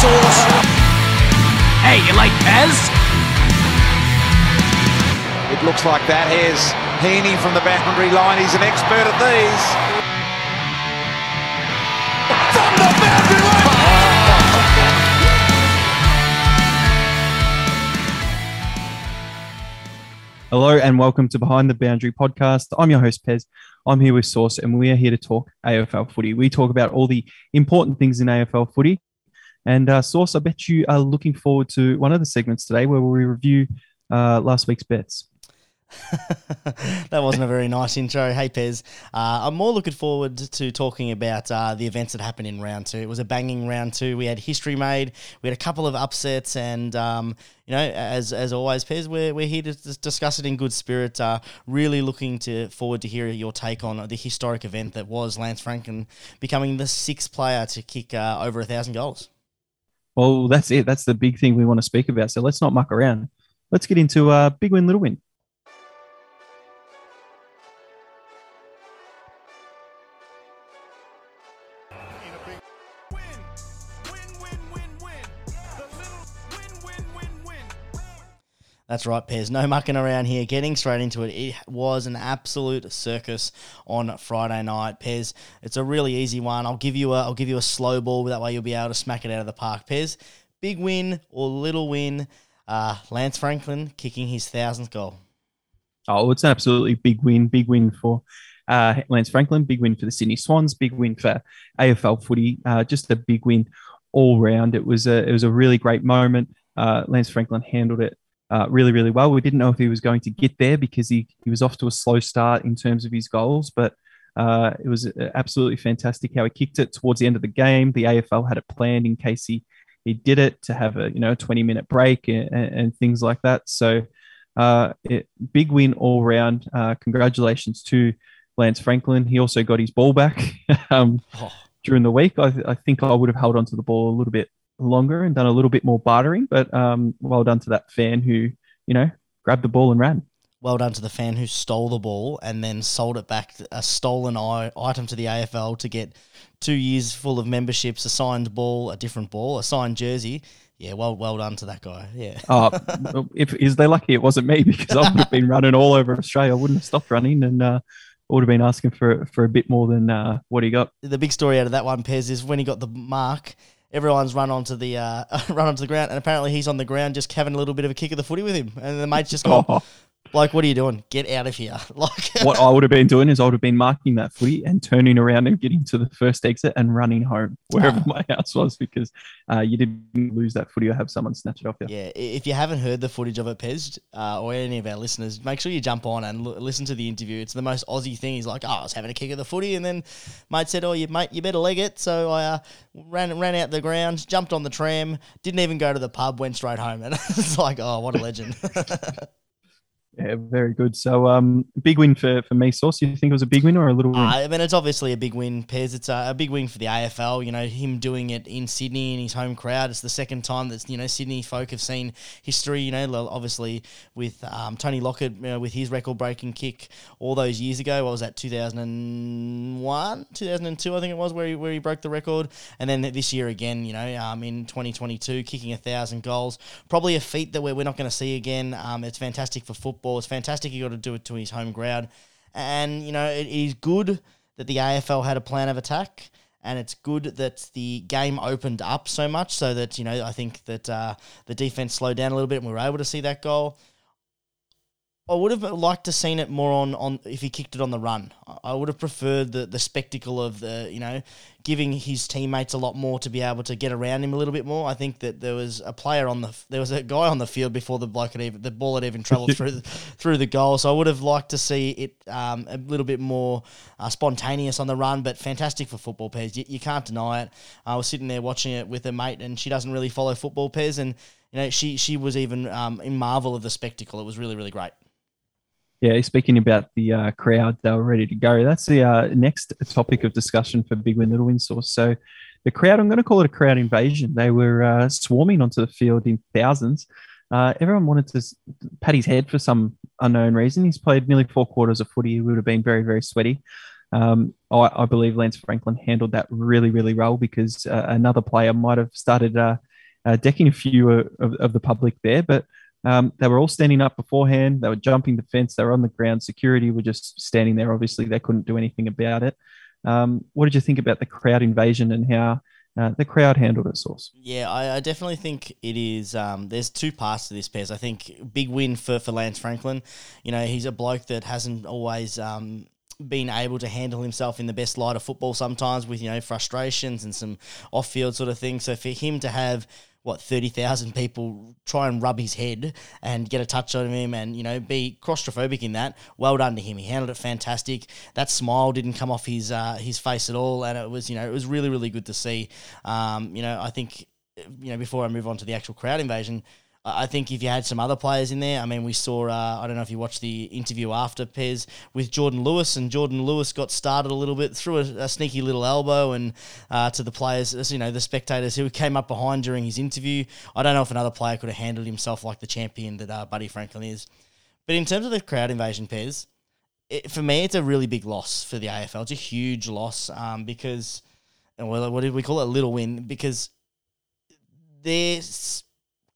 Sauce. Hey, you like Pez? It looks like that. Here's Heaney from the boundary line. He's an expert at these. From the boundary line. Hello and welcome to Behind the Boundary podcast. I'm your host, Pez. I'm here with Source and we are here to talk AFL footy. We talk about all the important things in AFL footy. And uh, Source, I bet you are looking forward to one of the segments today where we review uh, last week's bets. that wasn't a very nice intro. Hey, Pez. Uh, I'm more looking forward to talking about uh, the events that happened in round two. It was a banging round two. We had history made. We had a couple of upsets, and um, you know, as as always, Pez, we're, we're here to discuss it in good spirit. Uh, really looking to forward to hear your take on the historic event that was Lance Franklin becoming the sixth player to kick uh, over a thousand goals. Well, that's it. That's the big thing we want to speak about. So let's not muck around. Let's get into uh, big win, little win. That's right, Pez. No mucking around here. Getting straight into it. It was an absolute circus on Friday night, Pez. It's a really easy one. I'll give you a I'll give you a slow ball. That way you'll be able to smack it out of the park, Pez. Big win or little win. Uh, Lance Franklin kicking his thousandth goal. Oh, it's an absolutely big win. Big win for uh, Lance Franklin. Big win for the Sydney Swans. Big win for AFL footy. Uh, just a big win all round. It was a it was a really great moment. Uh, Lance Franklin handled it uh, really, really well. We didn't know if he was going to get there because he, he was off to a slow start in terms of his goals, but uh, it was absolutely fantastic how he kicked it towards the end of the game. The AFL had it planned in case he, he did it to have a you know 20 minute break and, and things like that. So uh, it, big win all round. Uh, congratulations to Lance Franklin. He also got his ball back um, oh. during the week. I, I think I would have held onto the ball a little bit longer and done a little bit more bartering. But um, well done to that fan who, you know, grabbed the ball and ran. Well done to the fan who stole the ball and then sold it back, a stolen item to the AFL to get two years full of memberships, a signed ball, a different ball, a signed jersey. Yeah, well, well done to that guy. Yeah. uh, if is they lucky it wasn't me because I would have been running all over Australia. I wouldn't have stopped running and uh, would have been asking for for a bit more than uh, what he got. The big story out of that one, Pez, is when he got the mark everyone's run onto the uh, run onto the ground, and apparently he's on the ground just having a little bit of a kick of the footy with him, and the mate's just gone. Oh. Like, what are you doing? Get out of here! Like, what I would have been doing is I would have been marking that footy and turning around and getting to the first exit and running home wherever my house was because uh, you didn't lose that footy or have someone snatch it off you. Yeah, if you haven't heard the footage of it, Pez, uh, or any of our listeners, make sure you jump on and l- listen to the interview. It's the most Aussie thing. He's like, "Oh, I was having a kick of the footy," and then mate said, "Oh, you mate, you better leg it." So I uh, ran ran out the ground, jumped on the tram, didn't even go to the pub, went straight home, and it's like, "Oh, what a legend." Yeah, very good. So, um, big win for for me, Sauce. You think it was a big win or a little win? Uh, I mean, it's obviously a big win, Pez. It's a, a, big win for the AFL. You know, him doing it in Sydney in his home crowd. It's the second time that you know Sydney folk have seen history. You know, obviously with um, Tony Lockett you know, with his record breaking kick all those years ago. What was that? Two thousand and one, two thousand and two, I think it was, where he where he broke the record. And then this year again, you know, um, in twenty twenty two, kicking a thousand goals. Probably a feat that we're, we're not going to see again. Um, it's fantastic for football football. It's fantastic he got to do it to his home ground. And, you know, it is good that the AFL had a plan of attack. And it's good that the game opened up so much so that, you know, I think that uh, the defense slowed down a little bit and we were able to see that goal. I would have liked to seen it more on, on if he kicked it on the run. I would have preferred the, the spectacle of the you know giving his teammates a lot more to be able to get around him a little bit more. I think that there was a player on the there was a guy on the field before the bloke had even the ball had even travelled through the, through the goal. So I would have liked to see it um, a little bit more uh, spontaneous on the run. But fantastic for football, Pez. You, you can't deny it. I was sitting there watching it with a mate, and she doesn't really follow football, Pez, and you know she she was even um, in marvel of the spectacle. It was really really great. Yeah, speaking about the uh, crowd, they were ready to go. That's the uh, next topic of discussion for Big Win Little Win Source. So, the crowd, I'm going to call it a crowd invasion. They were uh, swarming onto the field in thousands. Uh, everyone wanted to pat his head for some unknown reason. He's played nearly four quarters of footy. He would have been very, very sweaty. Um, I, I, believe Lance Franklin handled that really, really well because uh, another player might have started uh, decking a few of, of the public there, but um, they were all standing up beforehand. They were jumping the fence. They were on the ground. Security were just standing there. Obviously, they couldn't do anything about it. Um, what did you think about the crowd invasion and how uh, the crowd handled it, Source? Yeah, I, I definitely think it is. Um, there's two parts to this, Pez. I think big win for, for Lance Franklin. You know, he's a bloke that hasn't always um, been able to handle himself in the best light of football sometimes with, you know, frustrations and some off field sort of things. So for him to have what thirty thousand people try and rub his head and get a touch on him, and you know be claustrophobic in that. Well done to him. He handled it fantastic. That smile didn't come off his uh, his face at all, and it was you know it was really really good to see. Um, you know I think you know before I move on to the actual crowd invasion. I think if you had some other players in there, I mean, we saw, uh, I don't know if you watched the interview after Pez with Jordan Lewis, and Jordan Lewis got started a little bit, through a, a sneaky little elbow and uh, to the players, you know, the spectators who came up behind during his interview. I don't know if another player could have handled himself like the champion that uh, Buddy Franklin is. But in terms of the crowd invasion, Pez, it, for me, it's a really big loss for the AFL. It's a huge loss um, because, well, what did we call it? A little win because there's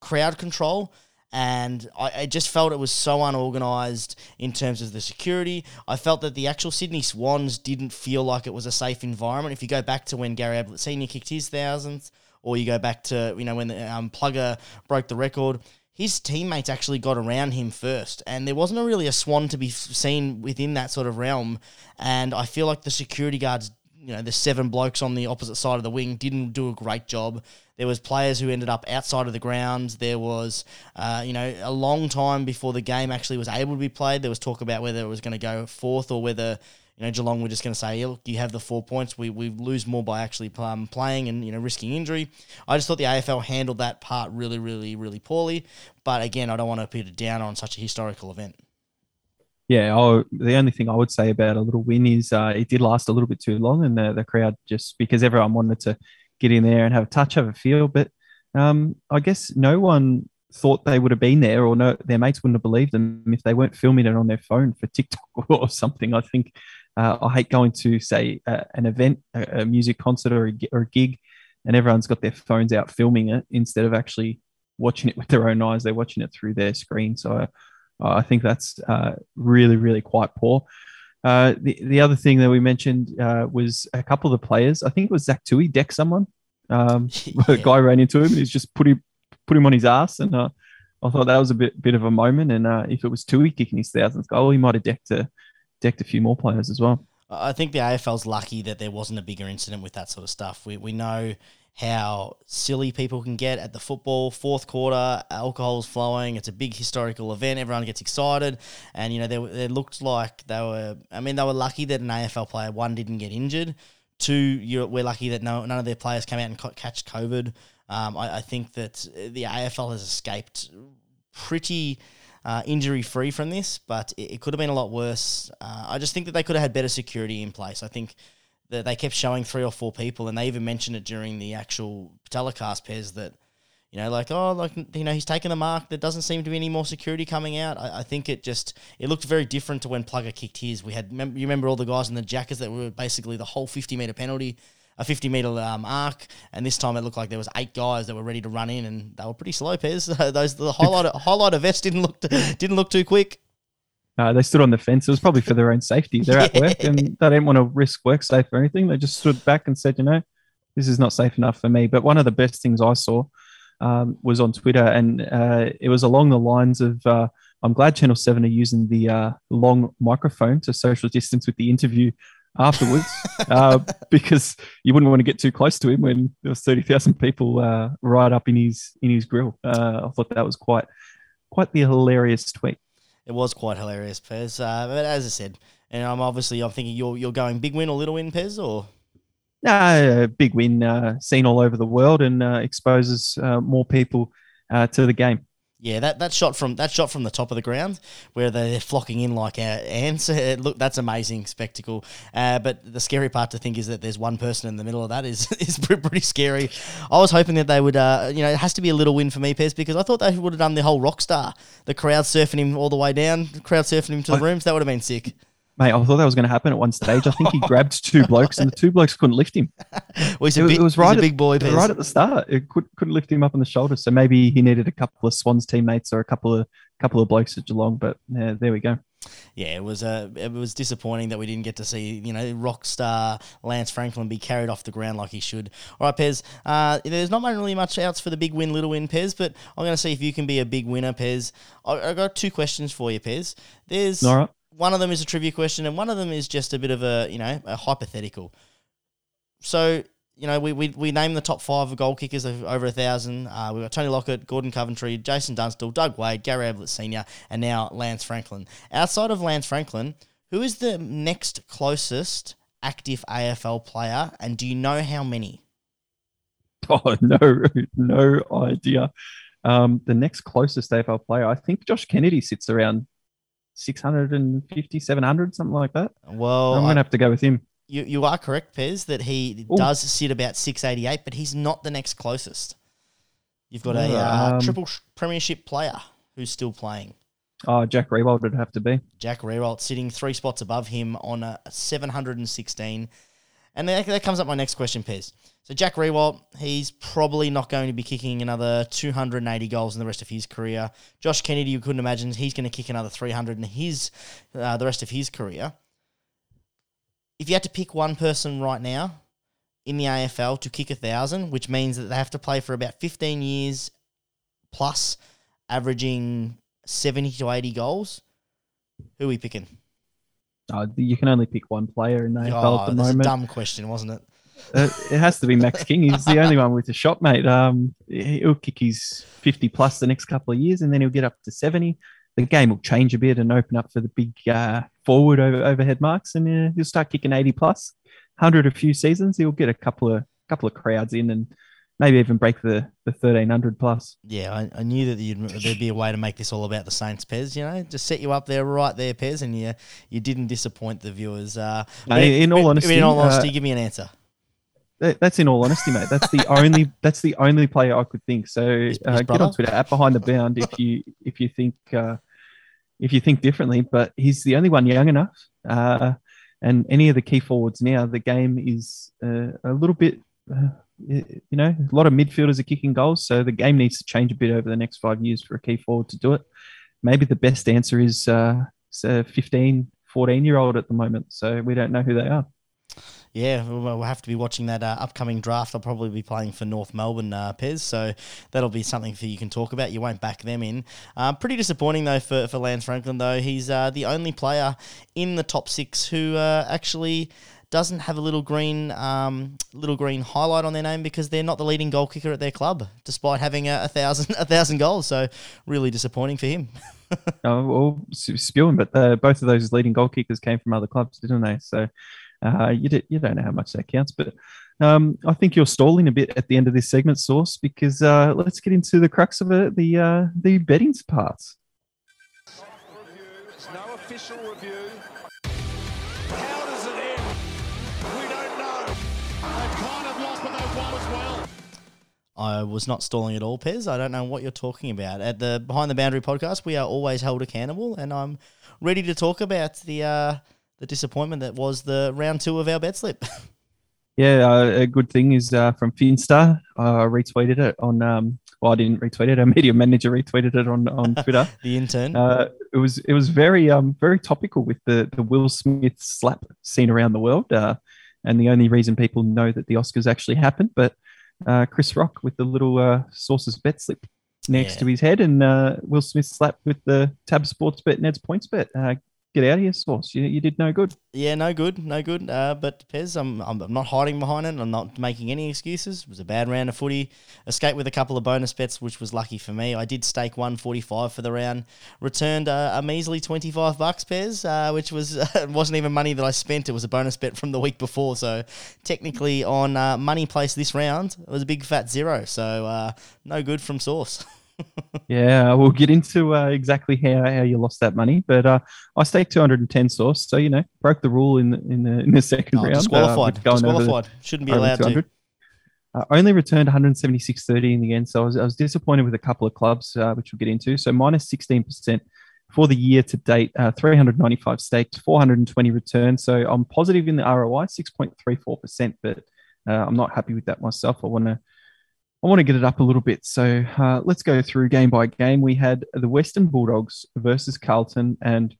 crowd control. And I, I, just felt it was so unorganized in terms of the security. I felt that the actual Sydney Swans didn't feel like it was a safe environment. If you go back to when Gary Ablett Senior kicked his thousandth, or you go back to you know when the um, Plugger broke the record, his teammates actually got around him first, and there wasn't really a Swan to be seen within that sort of realm. And I feel like the security guards you know the seven blokes on the opposite side of the wing didn't do a great job. There was players who ended up outside of the ground. There was, uh, you know, a long time before the game actually was able to be played. There was talk about whether it was going to go fourth or whether you know Geelong were just going to say, look, you have the four points. We, we lose more by actually um, playing and you know risking injury. I just thought the AFL handled that part really, really, really poorly. But again, I don't want to put it down on such a historical event. Yeah, oh, the only thing I would say about a little win is uh, it did last a little bit too long, and the, the crowd just because everyone wanted to get in there and have a touch, have a feel. But um, I guess no one thought they would have been there, or no, their mates wouldn't have believed them if they weren't filming it on their phone for TikTok or something. I think uh, I hate going to say uh, an event, a, a, music concert or a, or a gig, and everyone's got their phones out filming it instead of actually watching it with their own eyes. They're watching it through their screen. So I think that's uh, really, really quite poor. Uh, the the other thing that we mentioned uh, was a couple of the players. I think it was Zach Tuohy deck someone. Um, yeah. guy ran into him and he's just put him put him on his ass, and uh, I thought that was a bit bit of a moment. And uh, if it was Tuohy kicking his thousands goal, he might have decked a, decked a few more players as well. I think the AFL's lucky that there wasn't a bigger incident with that sort of stuff. We we know how silly people can get at the football. Fourth quarter, alcohol's flowing. It's a big historical event. Everyone gets excited, and you know they, it looked like they were. I mean, they were lucky that an AFL player one didn't get injured. Two, we're lucky that no none of their players came out and caught catch COVID. Um, I, I, think that the AFL has escaped pretty. Uh, injury free from this, but it, it, could have been a lot worse. Uh, I just think that they could have had better security in place. I think that they kept showing three or four people, and they even mentioned it during the actual telecast Pez that, you know, like oh, like you know, he's taken the mark. There doesn't seem to be any more security coming out. I, I think it just it looked very different to when Plugger kicked his. We had you remember all the guys in the jackets that were basically the whole fifty meter penalty. A fifty meter um, arc, and this time it looked like there was eight guys that were ready to run in, and they were pretty slow. Pez those the highlight highlighter vest didn't look didn't look too quick. Uh, they stood on the fence. It was probably for their own safety. They're yeah. at work and they didn't want to risk work safe or anything. They just stood back and said, you know, this is not safe enough for me. But one of the best things I saw um, was on Twitter, and uh, it was along the lines of uh, I'm glad Channel 7 are using the uh, long microphone to social distance with the interview afterwards uh, because you wouldn't want to get too close to him when there was 30,000 people uh, right up in his in his grill. I thought that was quite quite the hilarious tweet it was quite hilarious, Pez. Uh, but as I said, and I'm obviously I'm thinking you're you're going big win or little win, Pez, or uh, big win, uh, seen all over the world, and uh, exposes uh, more people uh, to the game. Yeah, that, that shot from that shot from the top of the ground where they're flocking in like ants. Look, that's amazing spectacle. Uh, but the scary part to think is that there's one person in the middle of that is is pretty scary. I was hoping that they would, uh, you know, it has to be a little win for me, Pez, because I thought they would have done the whole rock star, the crowd surfing him all the way down, crowd surfing him to the I, rooms. That would have been sick. Mate, I thought that was going to happen at one stage. I think he grabbed two blokes, and the two blokes couldn't lift him. Well, he's a It, big, it was right at, big boy. Right at the start. It could, couldn't lift him up on the shoulder. So maybe he needed a couple of Swans teammates or a couple of couple of blokes at Geelong. But yeah, there we go. Yeah, it was uh, it was disappointing that we didn't get to see you know rock star Lance Franklin be carried off the ground like he should. All right, Pez. Uh, there's not really much outs for the big win, little win, Pez. But I'm going to see if you can be a big winner, Pez. I, I got two questions for you, Pez. There's All right. One of them is a trivia question, and one of them is just a bit of a you know a hypothetical. So you know we we, we named the top five goal kickers of over a thousand. Uh, we've got Tony Lockett, Gordon Coventry, Jason Dunstall, Doug Wade, Gary Ablett Senior, and now Lance Franklin. Outside of Lance Franklin, who is the next closest active AFL player, and do you know how many? Oh no, no idea. Um, the next closest AFL player, I think Josh Kennedy sits around 650, 700, something like that. Well, I'm going to have to go with him. you you are correct, Pez, that he Ooh. does sit about six eighty eight, but he's not the next closest. You've got a uh, um, triple premiership player who's still playing. Oh, Jack Riewoldt would have to be. Jack Riewoldt sitting three spots above him on a 716. And that, that comes up my next question, Pez. So Jack Riewoldt, he's probably not going to be kicking another 280 goals in the rest of his career. Josh Kennedy, you couldn't imagine he's going to kick another 300 in his uh, the rest of his career. If you had to pick one person right now in the AFL to kick a thousand, which means that they have to play for about 15 years plus, averaging 70 to 80 goals, who are we picking? Uh, you can only pick one player in the AFL Oh, at the that's a moment. dumb question, wasn't it? Uh, it has to be Max King. He's the only one with a shot, mate. Um, he'll kick his 50 plus the next couple of years, and then he'll get up to 70. The game will change a bit and open up for the big uh, forward over, overhead marks, and uh, he'll start kicking 80 plus. 100 a few seasons, he'll get a couple of couple of crowds in, and maybe even break the, the 1300 plus. Yeah, I, I knew that you'd, there'd be a way to make this all about the Saints, Pez. You know, just set you up there, right there, Pez, and you you didn't disappoint the viewers. Uh, No, in all honesty, in all uh, honesty, give me an answer. That's in all honesty, mate. That's the only that's the only player I could think. So his uh, get on Twitter at behind the bound if you if you think uh, if you think differently. But he's the only one young enough. Uh, and any of the key forwards now, the game is uh, a little bit. You know, a lot of midfielders are kicking goals, so the game needs to change a bit over the next five years for a key forward to do it. Maybe the best answer is uh, a 15, 14 year old at the moment. So we don't know who they are. Yeah, we'll we'll have to be watching that uh, upcoming draft. I'll probably be playing for North Melbourne, uh, Pez, so that'll be something for you can talk about. You won't back them in. Uh, pretty disappointing though for, for Lance Franklin though. He's uh, the only player in the top six who uh, actually doesn't have a little green um, little green highlight on their name because they're not the leading goal kicker at their club, despite having a, a thousand a thousand goals. So really disappointing for him. Oh, well, s- spewing, but uh, both of those leading goal kickers came from other clubs, didn't they? So uh, you, d- you don't know how much that counts. But um, I think you're stalling a bit at the end of this segment, Source, because uh, let's get into the crux of it, the uh, the betting parts. Review. It's no official review. I was not stalling at all, Pez. I don't know what you're talking about. At the Behind the Boundary podcast, we are always held accountable, and I'm ready to talk about the uh, the disappointment that was the round two of our bet slip. Yeah, uh, a good thing is uh, from Finstar. I retweeted it on. Um, well, I didn't retweet it. Our media manager retweeted it on on Twitter. the intern. Uh, it was it was very um very topical with the the Will Smith slap seen around the world, uh, and the only reason people know that the Oscars actually happened. But uh, Chris Rock with the little uh, sources bet slip next Yeah. to his head, and uh, Will Smith slap with the Tab Sports Bet Ned's points bet. Get out of here, source. You, you did no good. yeah, no good, no good. Uh, but Pez, I'm, I'm not hiding behind it. I'm not making any excuses. It was a bad round of footy. Escaped with a couple of bonus bets, which was lucky for me. I did stake 145 for the round. Returned uh, a measly 25 bucks, Pez, uh, which was wasn't even money that I spent. It was a bonus bet from the week before. So technically on uh, money place this round, it was a big fat zero. So uh, no good from source. Yeah, we'll get into uh, exactly how, how you lost that money, but uh, I staked 210 source, so you know broke the rule in the in the, in the second Oh, round. uh, disqualified. the- disqualified. Shouldn't be allowed to. Uh, only returned 176.30 in the end, so I was, I was disappointed with a couple of clubs, uh, which we'll get into. So minus 16% for the year to date, uh, 395 staked, 420 returns. So I'm positive in the ROI, 6.34%, but uh, I'm not happy with that myself. I want to I want to get it up a little bit. So uh, let's go through game by game. We had the Western Bulldogs versus Carlton, and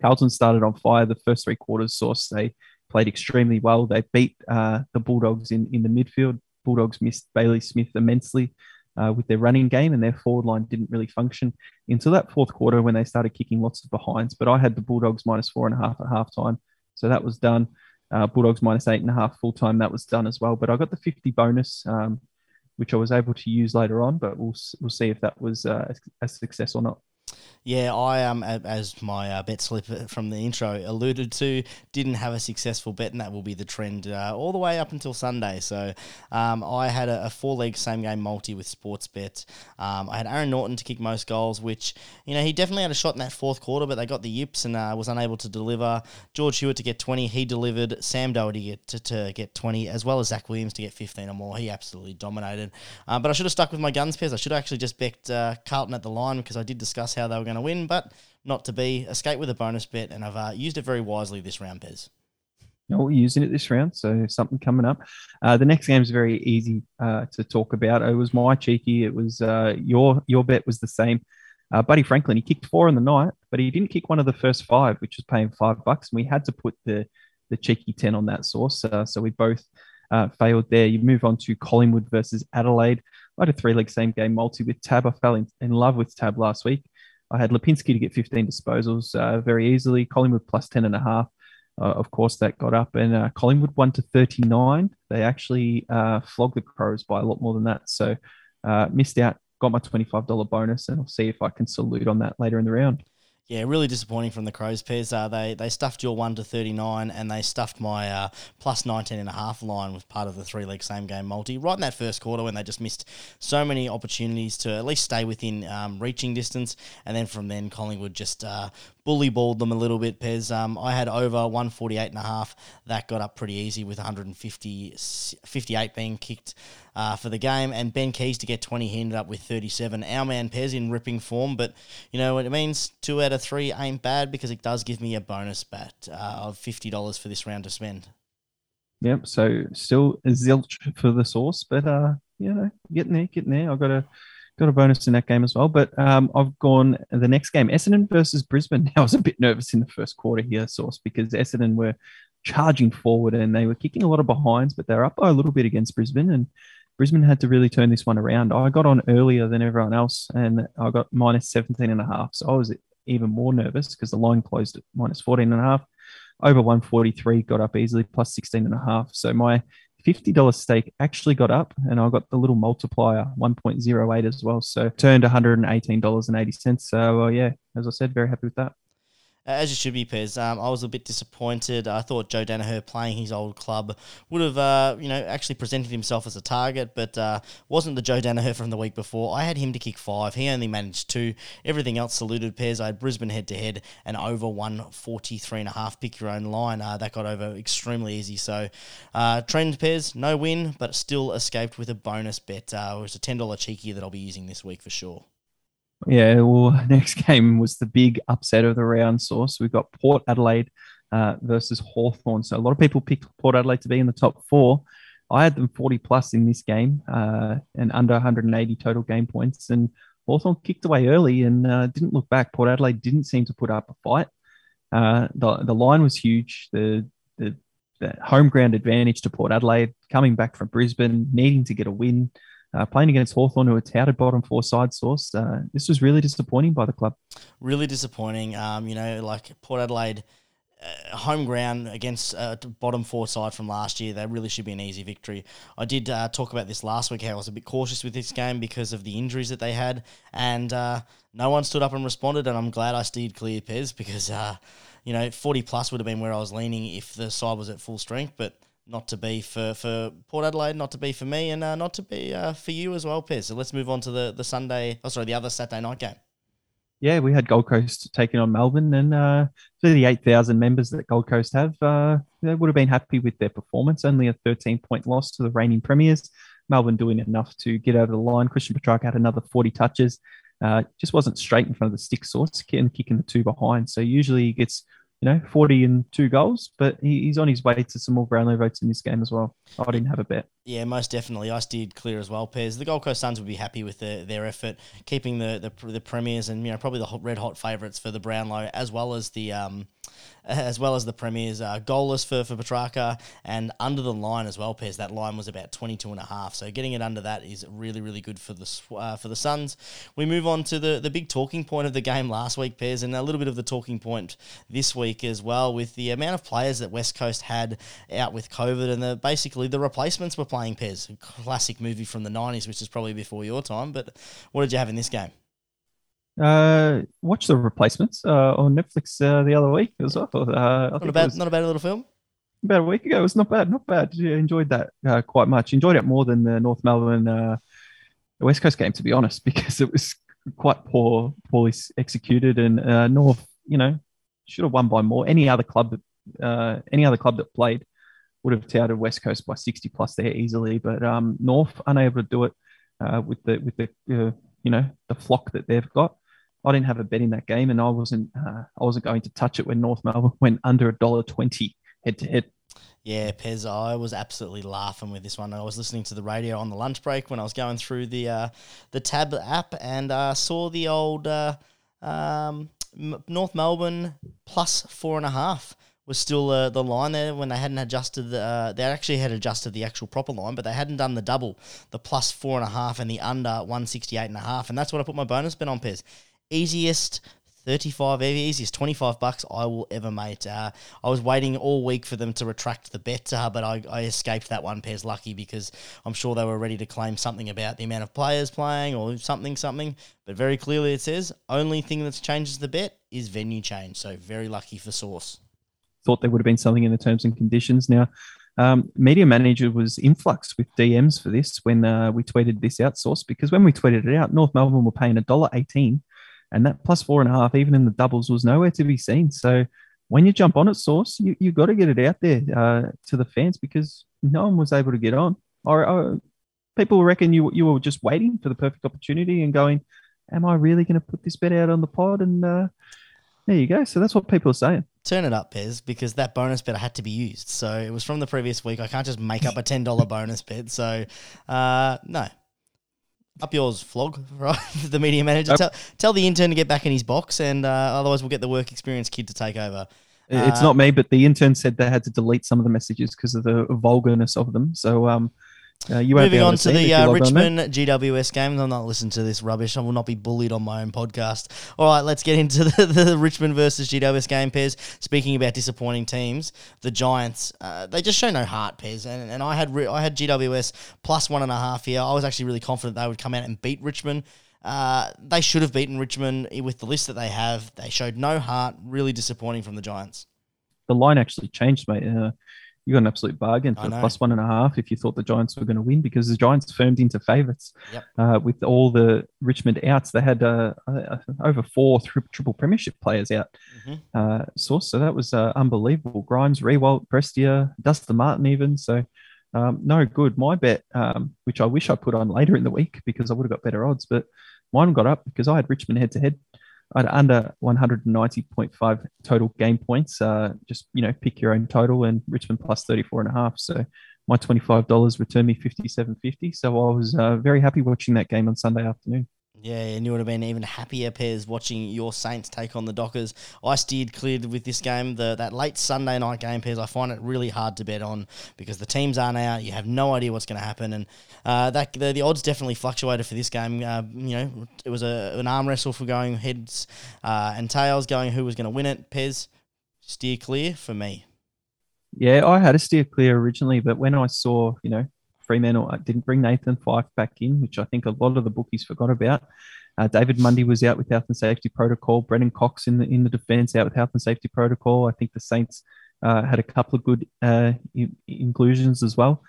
Carlton started on fire the first three quarters. Source they played extremely well. They beat uh, the Bulldogs in, in the midfield. Bulldogs missed Bailey Smith immensely uh, with their running game, and their forward line didn't really function until that fourth quarter when they started kicking lots of behinds. But I had the Bulldogs minus four and a half at halftime, so that was done. Uh, Bulldogs minus eight and a half full time, that was done as well. But I got the 50 bonus, um, which I was able to use later on, but we'll, we'll see if that was uh, a success or not. Yeah, I um as my uh, bet slip from the intro alluded to, didn't have a successful bet, and that will be the trend uh, all the way up until Sunday. So um, I had a, a four leg same game multi with Sportsbet. Um, I had Aaron Naughton to kick most goals, which you know he definitely had a shot in that fourth quarter, but they got the yips and uh, was unable to deliver. George Hewett to get twenty, he delivered. Sam Docherty get to, to, get twenty, as well as Zac Williams to get fifteen or more. He absolutely dominated. Uh, but I should have stuck with my guns, Pez. I should have actually just bet uh, Carlton at the line because I did discuss how they were going to win, but not to be. Escape with a bonus bet, and I've uh, used it very wisely this round, Pez. No, we're using it this round, so something coming up. Uh, the next game is very easy uh, to talk about. It was my cheeky. It was uh, your your bet was the same. Uh, Buddy Franklin, he kicked four in the night, but he didn't kick one of the first five, which was paying five bucks, and we had to put the the cheeky ten on that source. Uh, so we both failed there. You move on to Collingwood versus Adelaide. I had a three leg same game multi with Tab. I fell in, in love with Tab last week. I had Lipinski to get 15 disposals uh, very easily. Collingwood plus 10 and a half. Uh, of course, that got up, and uh, Collingwood won to 39. They actually uh, flogged the Crows by a lot more than that. So, uh, missed out, got my $25 bonus, and I'll see if I can salute on that later in the round. Yeah, really disappointing from the Crows, Pez. Uh, they they stuffed your 1 to 39 and they stuffed my uh, plus 19 and a half line with part of the three leg same game multi right in that first quarter when they just missed so many opportunities to at least stay within um, reaching distance. And then from then, Collingwood just uh, bully balled them a little bit, Pez. Um, I had over 148 and a half. That got up pretty easy with 150, 58 being kicked uh, for the game. And Ben Keays to get 20, he ended up with 37. Our man Pez in ripping form, but you know what it means? Two out of three ain't bad because it does give me a bonus bet uh, of $50 for this round to spend. Yep. So still zilch for the source, but uh, you know, getting there, getting there. I've got a got a bonus in that game as well. But um, I've gone the next game, Essendon versus Brisbane. I was a bit nervous in the first quarter here, Source, because Essendon were charging forward and they were kicking a lot of behinds, but they're up by a little bit against Brisbane. And Brisbane had to really turn this one around. I got on earlier than everyone else and I got minus 17 and a half. So I was even more nervous because the line closed at minus 14 and a half. Over 143 got up easily, plus 16 and a half. So my $50 stake actually got up and I got the little multiplier 1.08 as well. So turned $118.80. So, uh, yeah, as I said, very happy with that as you should be, Pez. Um, I was a bit disappointed. I thought Joe Daniher playing his old club would have, uh, you know, actually presented himself as a target, but uh, wasn't the Joe Daniher from the week before. I had him to kick five. He only managed two. Everything else saluted Pez. I had Brisbane head to head and over 143 and a half. Pick your own line. Uh, that got over extremely easy. So, uh, trend Pez, no win, but still escaped with a bonus bet. Uh, it was a $10 cheeky that I'll be using this week for sure. Yeah, well, next game was the big upset of the round source. We've got Port Adelaide uh, versus Hawthorn. So a lot of people picked Port Adelaide to be in the top four. I had them 40 plus in this game uh, and under 180 total game points. And Hawthorn kicked away early and uh, didn't look back. Port Adelaide didn't seem to put up a fight. Uh, the, the line was huge. The, the, the home ground advantage to Port Adelaide coming back from Brisbane, needing to get a win uh, playing against Hawthorn, who are touted bottom four side source. Uh, this was really disappointing by the club. Really disappointing. Um, you know, like Port Adelaide, uh, home ground against uh, bottom four side from last year, they really should be an easy victory. I did uh, talk about this last week how I was a bit cautious with this game because of the injuries that they had, and uh, no one stood up and responded. And I'm glad I steered clear, Pez, because you know 40 plus would have been where I was leaning if the side was at full strength, but not to be for, for Port Adelaide, not to be for me, and uh, not to be uh, for you as well, Pez. So let's move on to the, the Sunday, oh, sorry, the other Saturday night game. Yeah, we had Gold Coast taking on Melbourne, and uh, for the 8,000 members that Gold Coast have, uh, they would have been happy with their performance. Only a 13 point loss to the reigning premiers. Melbourne doing enough to get over the line. Christian Petracca had another 40 touches. uh, just wasn't straight in front of the stick source and kicking the two behind. So usually he gets you know, 40 and two goals, but he, he's on his way to some more Brownlow votes in this game as well. I didn't have a bet. Yeah, most definitely. I steered clear as well, Pez. The Gold Coast Suns would be happy with their, their effort, keeping the, the the premiers and you know probably the red hot favourites for the Brownlow as well as the um, as well as the premiers. Uh, goalless for for Petracca and under the line as well. Pez that line was about 22 and a half, so getting it under that is really really good for the uh, for the Suns. We move on to the the big talking point of the game last week, Pez, and a little bit of the talking point this week as well with the amount of players that West Coast had out with COVID and the basically the replacements were playing Pez, classic movie from the 90s, which is probably before your time. But what did you have in this game? Uh, watch the replacements uh, on Netflix uh, the other week as well. Uh, I not a bad, not a bad little film. About a week ago, it was not bad, not bad. Yeah, enjoyed that uh, quite much. Enjoyed it more than the North Melbourne uh, West Coast game, to be honest, because it was quite poor, poorly executed, and uh, North, you know, should have won by more. Any other club, uh, any other club that played would have touted West Coast by 60 plus there easily, but um, North unable to do it uh, with the with the uh, you know the flock that they've got. I didn't have a bet in that game, and I wasn't uh, I wasn't going to touch it when North Melbourne went under a dollar twenty head to head. Yeah, Pez, I was absolutely laughing with this one. I was listening to the radio on the lunch break when I was going through the uh, the Tab app and uh, saw the old uh, um, North Melbourne plus four and a half was still uh, the line there when they hadn't adjusted the, uh, they actually had adjusted the actual proper line, but they hadn't done the double, the plus four and a half and the under 168 and a half. And that's what I put my bonus bet on, Pez. Easiest 35 easiest 25 bucks I will ever make. Uh, I was waiting all week for them to retract the bet, uh, but I, I escaped that one pair's lucky because I'm sure they were ready to claim something about the amount of players playing or something, something. But very clearly it says only thing that changes the bet is venue change. So very lucky for Source thought there would have been something in the terms and conditions. Now, um, media manager was influx with DMs for this when uh, we tweeted this out source because when we tweeted it out, North Melbourne were paying a dollar eighteen, and that plus four and a half, even in the doubles, was nowhere to be seen. So when you jump on it, source, you you got to get it out there uh, to the fans because no one was able to get on. Or, or people reckon you you were just waiting for the perfect opportunity and going, "Am I really going to put this bet out on the pod?" And uh, there you go. So that's what people are saying. Turn it up, Pez, because that bonus bet had to be used. So it was from the previous week. I can't just make up a ten dollar bonus bet. So uh, no. Up yours, flog, right? the media manager. Tell, tell the intern to get back in his box, and uh, otherwise we'll get the work experience kid to take over. It's uh, not me, but the intern said they had to delete some of the messages because of the vulgarness of them. So um, uh, you Moving on to, to the uh, Richmond GWS game. I'm not listening to this rubbish. I will not be bullied on my own podcast. All right, let's get into the, the Richmond versus GWS game, Pez. Speaking about disappointing teams, the Giants, uh, they just show no heart, Pez. And, and I had I had GWS plus one and a half here. I was actually really confident they would come out and beat Richmond. Uh, they should have beaten Richmond with the list that they have. They showed no heart. Really disappointing from the Giants. The line actually changed, mate. You got an absolute bargain for plus one and a half if you thought the Giants were going to win because the Giants firmed into favourites yep. uh, with all the Richmond outs. They had uh, uh, over four tri- triple premiership players out. Mm-hmm. Uh, source, so that was uh, unbelievable. Grimes, Riewoldt, Prestia, Dustin Martin, even so. Um, no good. My bet, um, which I wish I put on later in the week because I would have got better odds, but mine got up because I had Richmond head to head under 190.5 total game points. Uh, just you know, pick your own total, and Richmond plus 34 and a half. So my $25 returned me 57.50. So I was uh, very happy watching that game on Sunday afternoon. Yeah, and you would have been even happier, Pez, watching your Saints take on the Dockers. I steered clear with this game. The that late Sunday night game, Pez, I find it really hard to bet on because the teams aren't out. You have no idea what's going to happen, and uh, that the, the, odds definitely fluctuated for this game. Uh, you know, it was a, an arm wrestle for going heads uh, and tails, going who was going to win it. Pez, steer clear for me. Yeah, I had a steer clear originally, but when I saw, you know, Fremantle didn't bring Nathan Fyfe back in, which I think a lot of the bookies forgot about. Uh, David Mundy was out with health and safety protocol. Brennan Cox in the in the defence out with health and safety protocol. I think the Saints uh, had a couple of good uh, inclusions as well.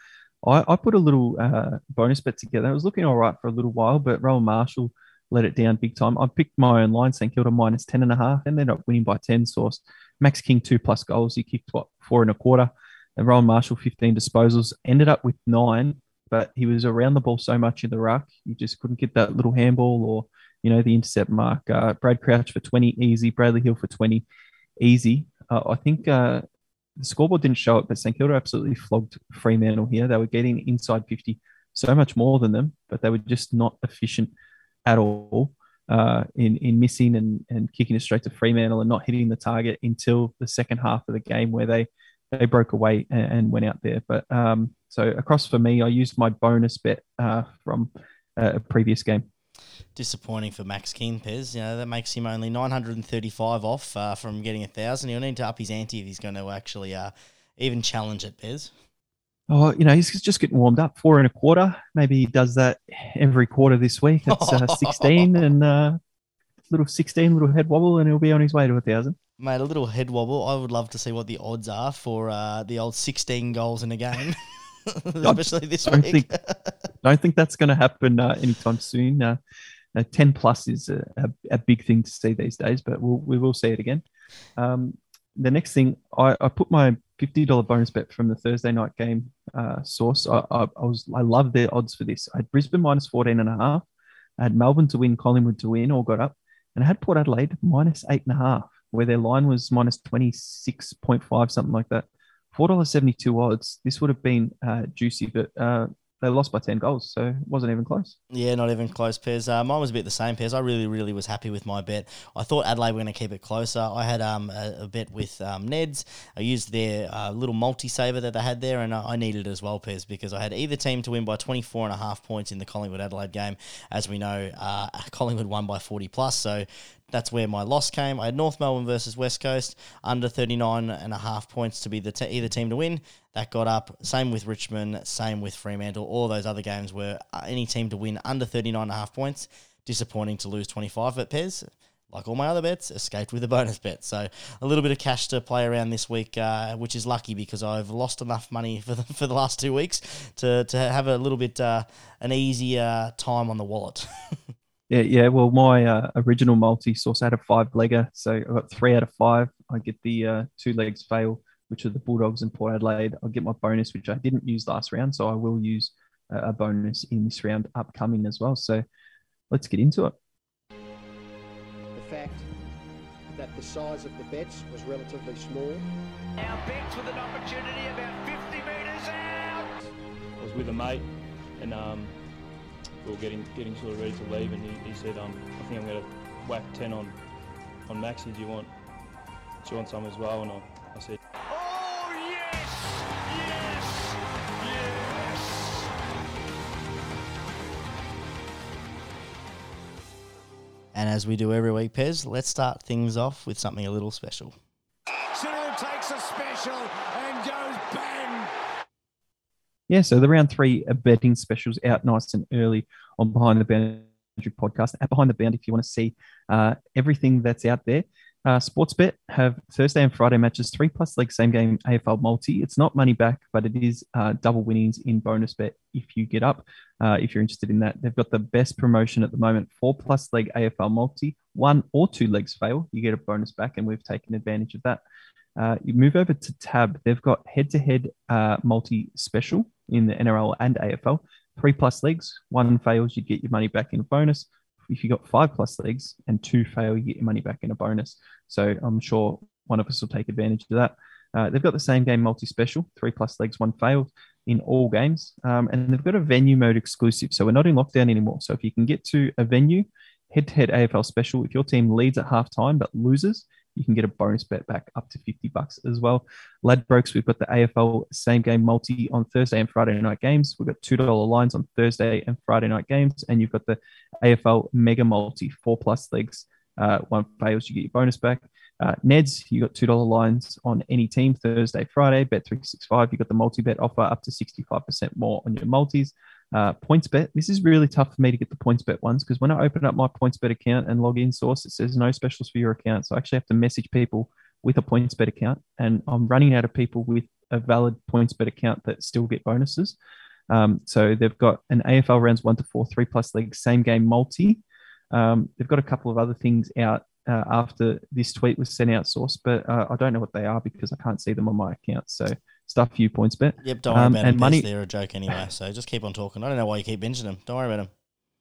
I, I put a little uh, bonus bet together. It was looking all right for a little while, but Rowan Marshall let it down big time. I picked my own line, St Kilda minus 10 and a half, and they're not winning by 10 source. Max King, two plus goals. He kicked, what, four and a quarter. And Rowan Marshall, 15 disposals, ended up with nine, but he was around the ball so much in the ruck, you just couldn't get that little handball or you know, the intercept mark. Uh, Brad Crouch for 20, easy. Bradley Hill for 20, easy. Uh, I think uh, the scoreboard didn't show it, but St Kilda absolutely flogged Fremantle here. They were getting inside 50 so much more than them, but they were just not efficient at all uh, in in missing and, and kicking it straight to Fremantle and not hitting the target until the second half of the game where they they broke away and, and went out there. But um, so across for me, I used my bonus bet uh, from a previous game. Disappointing for Max Pez. You know that makes him only 935 off uh, from getting a thousand. He'll need to up his ante if he's going to actually uh, even challenge it, Pez. Oh, you know, he's just getting warmed up. Four and a quarter. Maybe he does that every quarter this week. That's uh, 16 and uh, little 16, little head wobble, and he'll be on his way to a thousand. Mate, a little head wobble. I would love to see what the odds are for uh, the old 16 goals in a game, especially this don't week. Think, don't think that's going to happen uh, anytime soon. Uh, uh, 10 plus is a, a, a, big thing to see these days, but we'll, we will see it again. Um, the next thing, I, I put my $50 bonus bet from the Thursday night game uh, source. I, I, I, was I love their odds for this. I had Brisbane minus 14 and a half. I had Melbourne to win, Collingwood to win, all got up. And I had Port Adelaide minus eight and a half, where their line was minus 26.5, something like that. $4.72 odds. This would have been uh, juicy, but uh, they lost by 10 goals, so it wasn't even close. Yeah, not even close, Pez. Uh, mine was a bit the same, Pez. I really, really was happy with my bet. I thought Adelaide were going to keep it closer. I had um, a, a bet with um, Neds. I used their uh, little multi-saver that they had there, and I needed it as well, Pez, because I had either team to win by 24 and a half points in the Collingwood-Adelaide game. As we know, uh, Collingwood won by 40 plus, so that's where my loss came. I had North Melbourne versus West Coast under 39 and a half points to be the either team to win. That got up. Same with Richmond, same with Fremantle. All those other games were uh, any team to win under 39 and a half points. Disappointing to lose 25 at Pez. Like all my other bets, escaped with a bonus bet. So a little bit of cash to play around this week, uh, which is lucky because I've lost enough money for the, for the last two weeks to, to have a little bit uh, an easier time on the wallet. Yeah, yeah. Well, my uh, original multi source out of five legger, so I got three out of five. I get the uh, two legs fail, which are the Bulldogs and Port Adelaide. I'll get my bonus, which I didn't use last round, so I will use uh, a bonus in this round upcoming as well. So let's get into it. The fact that the size of the bets was relatively small. Now bets with an opportunity about 50 metres out. I was with a mate, and um, we were getting getting sort of ready to leave, and he, he said, um, "I think I'm going to whack ten on on Maxi. Do you want do you want some as well?" And I, I said, Oh yes, yes, yes. and as we do every week, Pez, let's start things off with something a little special. Cyril takes a special and goes bang. Yeah, so the round three betting specials out nice and early on Behind the Boundary podcast. At Behind the Boundary, if you want to see uh, everything that's out there. Uh, Sportsbet have Thursday and Friday matches, three plus leg same game AFL multi. It's not money back, but it is uh, double winnings in bonus bet if you get up. Uh, if you're interested in that, they've got the best promotion at the moment: four plus leg AFL multi. One or two legs fail, you get a bonus back, and we've taken advantage of that. Uh, you move over to Tab. They've got head-to-head uh, multi special in the NRL and AFL. Three plus legs, one fails, you get your money back in a bonus. If you got five plus legs and two fail, you get your money back in a bonus. So I'm sure one of us will take advantage of that. Uh, they've got the same game multi special, three plus legs, one failed in all games. Um, and they've got a venue mode exclusive. So we're not in lockdown anymore. So if you can get to a venue, head to head AFL special, if your team leads at halftime but loses, you can get a bonus bet back up to 50 bucks as well. Ladbrokes, we've got the AFL same game multi on Thursday and Friday night games. We've got $2 lines on Thursday and Friday night games. And you've got the AFL mega multi, four plus legs. Uh, one fails, you get your bonus back. Uh, Neds, you got $2 lines on any team Thursday, Friday. Bet 365, You've got the multi bet offer up to 65% more on your multis. Uh, points bet. This is really tough for me to get the points bet ones because when I open up my points bet account and log in source, it says no specials for your account. So I actually have to message people with a points bet account, and I'm running out of people with a valid points bet account that still get bonuses. Um, so they've got an AFL rounds one to four, three plus leagues, same game multi. Um, they've got a couple of other things out uh, after this tweet was sent out source, but uh, I don't know what they are because I can't see them on my account. So stuff you points bet. Yep, don't worry Um, about and them. money-. They're a joke anyway, so just keep on talking. I don't know why you keep binging them. Don't worry about them.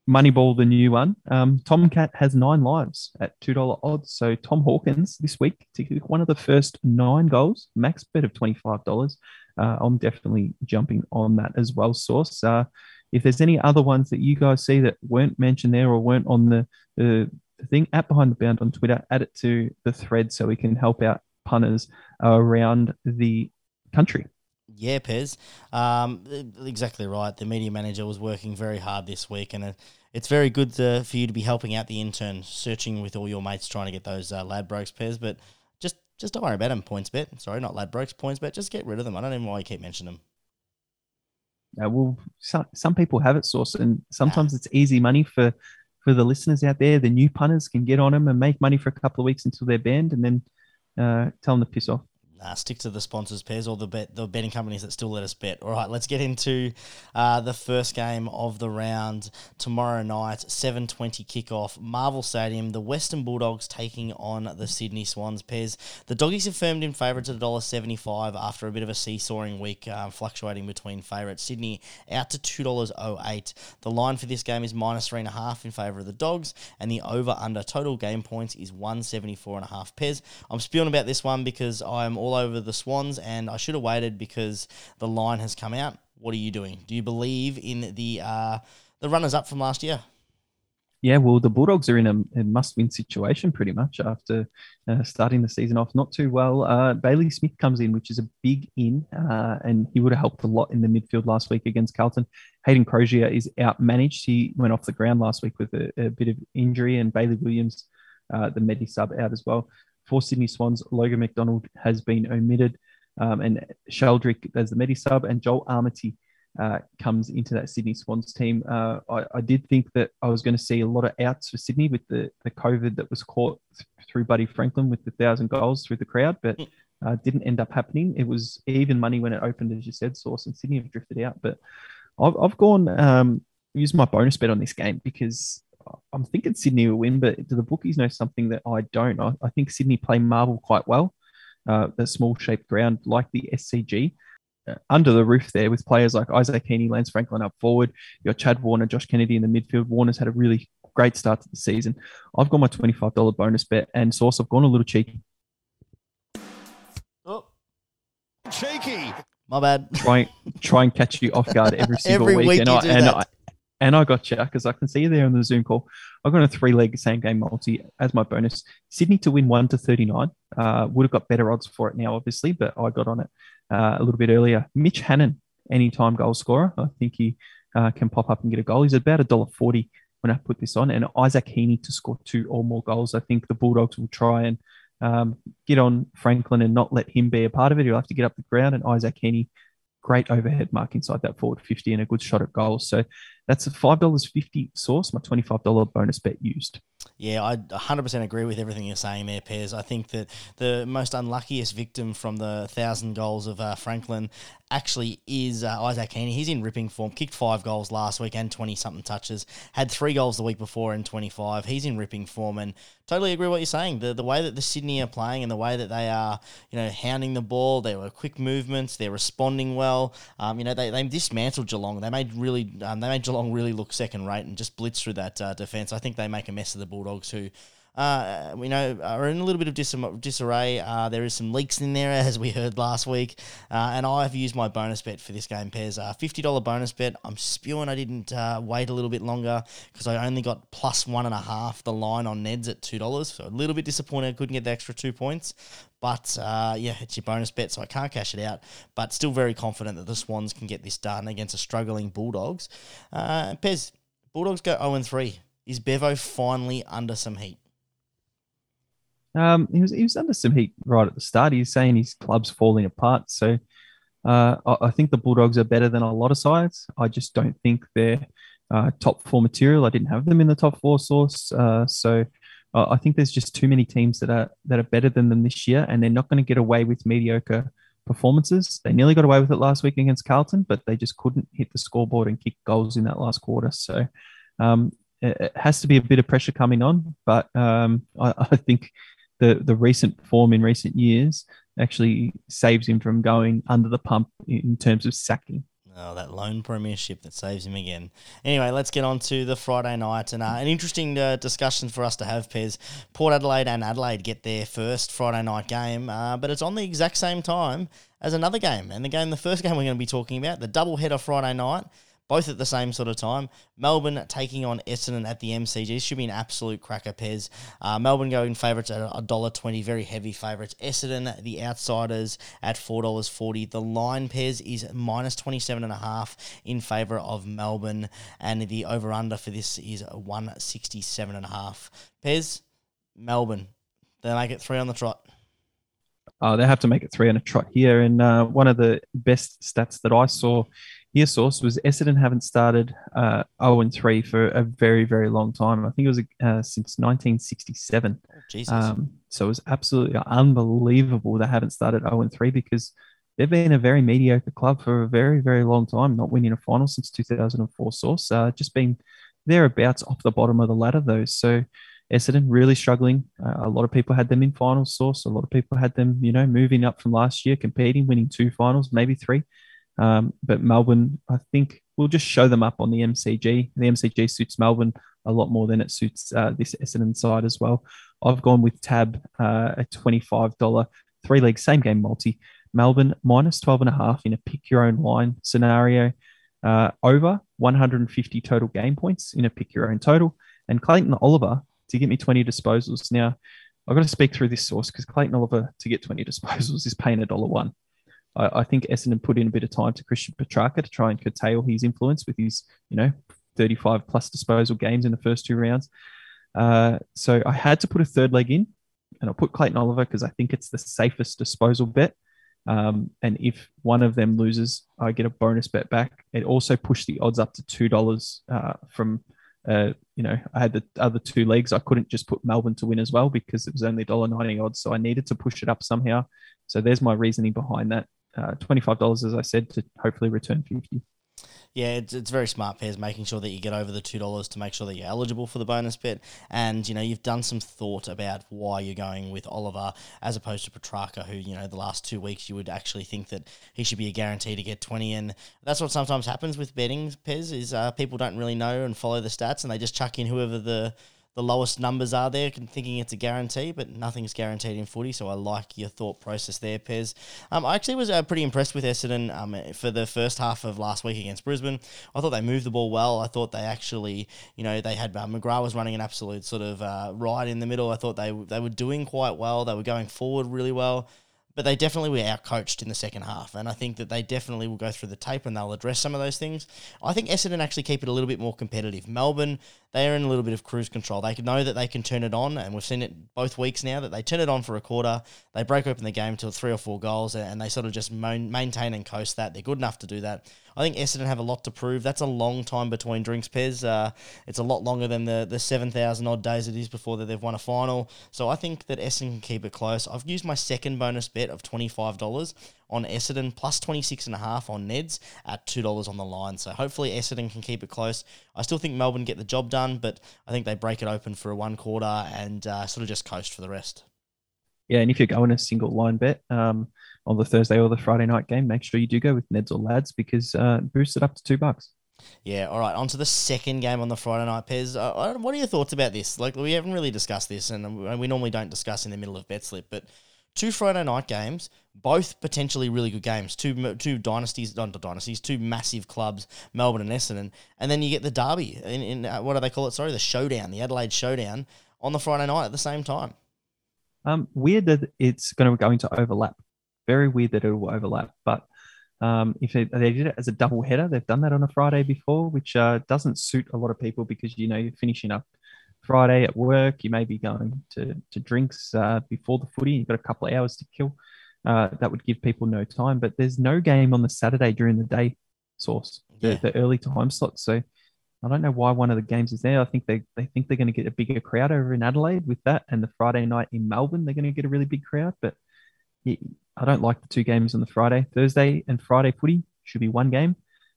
Moneyball, the new one. Um, Tomcat has nine lives at two dollar odds. So Tom Hawkins this week to kick one of the first nine goals, max bet of twenty five dollars. Uh, I'm definitely jumping on that as well. Source. Uh, if there's any other ones that you guys see that weren't mentioned there or weren't on the, the thing at behind the bound on Twitter, add it to the thread so we can help out punters around the country. Yeah, Pez. Um, exactly right. The media manager was working very hard this week, and it's very good to, for you to be helping out the intern, searching with all your mates, trying to get those uh, Ladbrokes Pez. But just just don't worry about them. PointsBet. Sorry, not Ladbrokes. PointsBet. Just get rid of them. I don't even know why you keep mentioning them. Uh, well, some, some people have it source, and sometimes it's easy money for for the listeners out there. The new punters can get on them and make money for a couple of weeks until they're banned, and then uh, tell them to piss off. Nah, stick to the sponsors Pez or the bet the betting companies that still let us bet. All right, let's get into uh, the first game of the round tomorrow night, seven twenty kickoff, Marvel Stadium. The Western Bulldogs taking on the Sydney Swans. Pez the doggies have firmed in favourites at a dollar seventy five after a bit of a seesawing week, uh, fluctuating between favourites. Sydney out to two dollars oh eight. The line for this game is minus three and a half in favour of the Dogs, and the over under total game points is one seventy four and a half. Pez. I'm spewing about this one because I'm all all over the Swans, and I should have waited because the line has come out. What are you doing? Do you believe in the uh, the runners up from last year? Yeah, well, the Bulldogs are in a, a must-win situation pretty much after uh, starting the season off not too well. Uh, Bailey Smith comes in, which is a big in, uh, and he would have helped a lot in the midfield last week against Carlton. Hayden Crozier is out managed. He went off the ground last week with a, a bit of injury, and Bailey Williams, uh, the Medi sub, out as well for Sydney Swans, Logan McDonald has been omitted, um, and Sheldrick as the Medi sub, and Joel Amartey uh, comes into that Sydney Swans team. Uh, I, I, did think that I was going to see a lot of outs for Sydney with the, the COVID that was caught through Buddy Franklin with the thousand goals through the crowd, but uh, didn't end up happening. It was even money when it opened, as you said, Source and Sydney have drifted out. But I've, I've gone um, use my bonus bet on this game because I'm thinking Sydney will win, but do the bookies know something that I don't? I, I think Sydney play Marvel quite well. Uh, the small shaped ground like the SCG. Uh, under the roof there with players like Isaac Heaney, Lance Franklin up forward. your Chad Warner, Josh Kennedy in the midfield. Warner's had a really great start to the season. I've got my $25 bonus bet and source. I've gone a little cheeky. Oh, cheeky. My bad. Try, try and catch you off guard every single every week. week and, I, and I, and I got you because I can see you there on the Zoom call. I've got a three leg same game multi as my bonus. Sydney to win 1 to 39. Uh, would have got better odds for it now, obviously, but I got on it uh, a little bit earlier. Mitch Hannan, anytime goal scorer. I think he uh, can pop up and get a goal. He's about a dollar forty when I put this on. And Isaac Heaney to score two or more goals. I think the Bulldogs will try and um, get on Franklin and not let him be a part of it. He'll have to get up the ground, and Isaac Heaney great overhead mark inside that forward 50 and a good shot at goals. So that's a $5.50 source, my $25 bonus bet used. Yeah, I 100% agree with everything you're saying there, Pairs. I think that the most unluckiest victim from the 1,000 goals of uh, Franklin actually is uh, Isaac Heaney. He's in ripping form. Kicked five goals last week and 20 something touches. Had three goals the week before and 25. He's in ripping form and totally agree with what you're saying. The, the way that the Sydney are playing and the way that they are, you know, hounding the ball, they were quick movements, they're responding well. Um, you know, they, they dismantled Geelong. They made really, um, they made Geelong really look second rate and just blitz through that uh, defence. I think they make a mess of the Bulldogs who uh, we know are in a little bit of dis- disarray. Uh, there is some leaks in there, as we heard last week. Uh, and I've used my bonus bet for this game, Pez. Uh, $50 bonus bet. I'm spewing I didn't uh, wait a little bit longer because I only got plus one and a half the line on Neds at $2. So a little bit disappointed I couldn't get the extra two points. But uh, yeah, it's your bonus bet, so I can't cash it out. But still very confident that the Swans can get this done against a struggling Bulldogs. Uh, Pez, Bulldogs go 0 3. Is Bevo finally under some heat? Um, he was he was under some heat right at the start. He's saying his club's falling apart. So uh, I, I, think the Bulldogs are better than a lot of sides. I just don't think they're uh, top four material. I didn't have them in the top four source. Uh, so I think there's just too many teams that are that are better than them this year, and they're not going to get away with mediocre performances. They nearly got away with it last week against Carlton, but they just couldn't hit the scoreboard and kick goals in that last quarter. So um, it, has to be a bit of pressure coming on, but um, I, I, think the the recent form in recent years actually saves him from going under the pump in terms of sacking. Oh, that lone premiership that saves him again. Anyway, let's get on to the Friday night and uh, an interesting uh, discussion for us to have, Pez. Port Adelaide and Adelaide get their first Friday night game, uh, but it's on the exact same time as another game. And the game, the first game we're going to be talking about, the double header Friday night, both at the same sort of time. Melbourne taking on Essendon at the MCG. Should be an absolute cracker, Pez. Uh, Melbourne going favourites at $1.20, very heavy favourites. Essendon, the outsiders, at $4.40. The line, Pez, is minus 27.5 in favour of Melbourne, and the over-under for this is 167.5. Pez, Melbourne, they make it three on the trot. Oh, they have to make it three on a trot here. And uh, one of the best stats that I saw here, source was Essendon haven't started uh, 0 and 3 for a very, very long time. I think it was uh, since 1967. Oh, Jesus. Um, so it was absolutely unbelievable they haven't started 0 and 3 because they've been a very mediocre club for a very, very long time, not winning a final since 2004. Source uh, just been thereabouts off the bottom of the ladder, though. So Essendon really struggling. Uh, a lot of people had them in finals. Source. A lot of people had them, you know, moving up from last year, competing, winning two finals, maybe three. Um, but Melbourne, I think we'll just show them up on the MCG. The MCG suits Melbourne a lot more than it suits uh, this Essendon side as well. I've gone with Tab, uh, a $25 three leg same game multi. Melbourne minus 12 and a half in a pick your own line scenario. Uh, over 150 total game points in a pick your own total. And Clayton Oliver to get me 20 disposals. Now, I've got to speak through this source because Clayton Oliver to get 20 disposals is paying a dollar one. I, I think Essendon put in a bit of time to Christian Petracca to try and curtail his influence with his, you know, 35 plus disposal games in the first two rounds. Uh, so I had to put a third leg in, and I'll put Clayton Oliver because I think it's the safest disposal bet. Um, and if one of them loses, I get a bonus bet back. It also pushed the odds up to two dollars uh, from, uh, you know, I had the other two legs. I couldn't just put Melbourne to win as well because it was only $1.90 odds, so I needed to push it up somehow. So there's my reasoning behind that uh, $25, as I said, to hopefully return 50 yeah, it's, it's very smart Pez, making sure that you get over the two dollars to make sure that you're eligible for the bonus bet, and you know you've done some thought about why you're going with Oliver as opposed to Petracca, who you know the last two weeks you would actually think that he should be a guarantee to get twenty, and that's what sometimes happens with betting. Pez is uh, people don't really know and follow the stats, and they just chuck in whoever the the lowest numbers are there, thinking it's a guarantee, but nothing's guaranteed in footy. So I like your thought process there, Pez. Um, I actually was uh, pretty impressed with Essendon um, for the first half of last week against Brisbane. I thought they moved the ball well. I thought they actually, you know, they had uh, McGrath was running an absolute sort of uh, right in the middle. I thought they they were doing quite well. They were going forward really well but they definitely were outcoached in the second half. And I think that they definitely will go through the tape and they'll address some of those things. I think Essendon actually keep it a little bit more competitive. Melbourne, they are in a little bit of cruise control. They know that they can turn it on, and we've seen it both weeks now that they turn it on for a quarter. They break open the game to three or four goals, and they sort of just maintain and coast that. They're good enough to do that. I think Essendon have a lot to prove. That's a long time between drinks, Pez. Uh, it's a lot longer than the, the 7,000 odd days it is before that they've won a final. So I think that Essendon can keep it close. I've used my second bonus bet of $25 on Essendon, plus 26.5 on Neds at $2 on the line. So hopefully Essendon can keep it close. I still think Melbourne get the job done, but I think they break it open for a one quarter and uh, sort of just coast for the rest. Yeah, and if you're going a single line bet, um, on the Thursday or the Friday night game, make sure you do go with Neds or Lads because uh, boost it up to two bucks. Yeah, all right. On to the second game on the Friday night, Pez. Uh, what are your thoughts about this? Like, we haven't really discussed this, and we normally don't discuss in the middle of bet slip, but two Friday night games, both potentially really good games. Two two dynasties, not dynasties, two massive clubs, Melbourne and Essendon, and then you get the derby in, in uh, what do they call it? Sorry, the showdown, the Adelaide showdown on the Friday night at the same time. Um, weird that it's going to going to overlap very weird that it will overlap. But um, if they, they, did it as a double header, they've done that on a Friday before, which uh, doesn't suit a lot of people because you know you're finishing up Friday at work, you may be going to to drinks uh, before the footy, you've got a couple of hours to kill. Uh, that would give people no time. But there's no game on the Saturday during the day source, the, yeah. the early time slot. So I don't know why one of the games is there. I think they, they think they're going to get a bigger crowd over in Adelaide with that, and the Friday night in Melbourne, they're going to get a really big crowd. But I don't like the two games on the Friday. Thursday and Friday footy should be one game,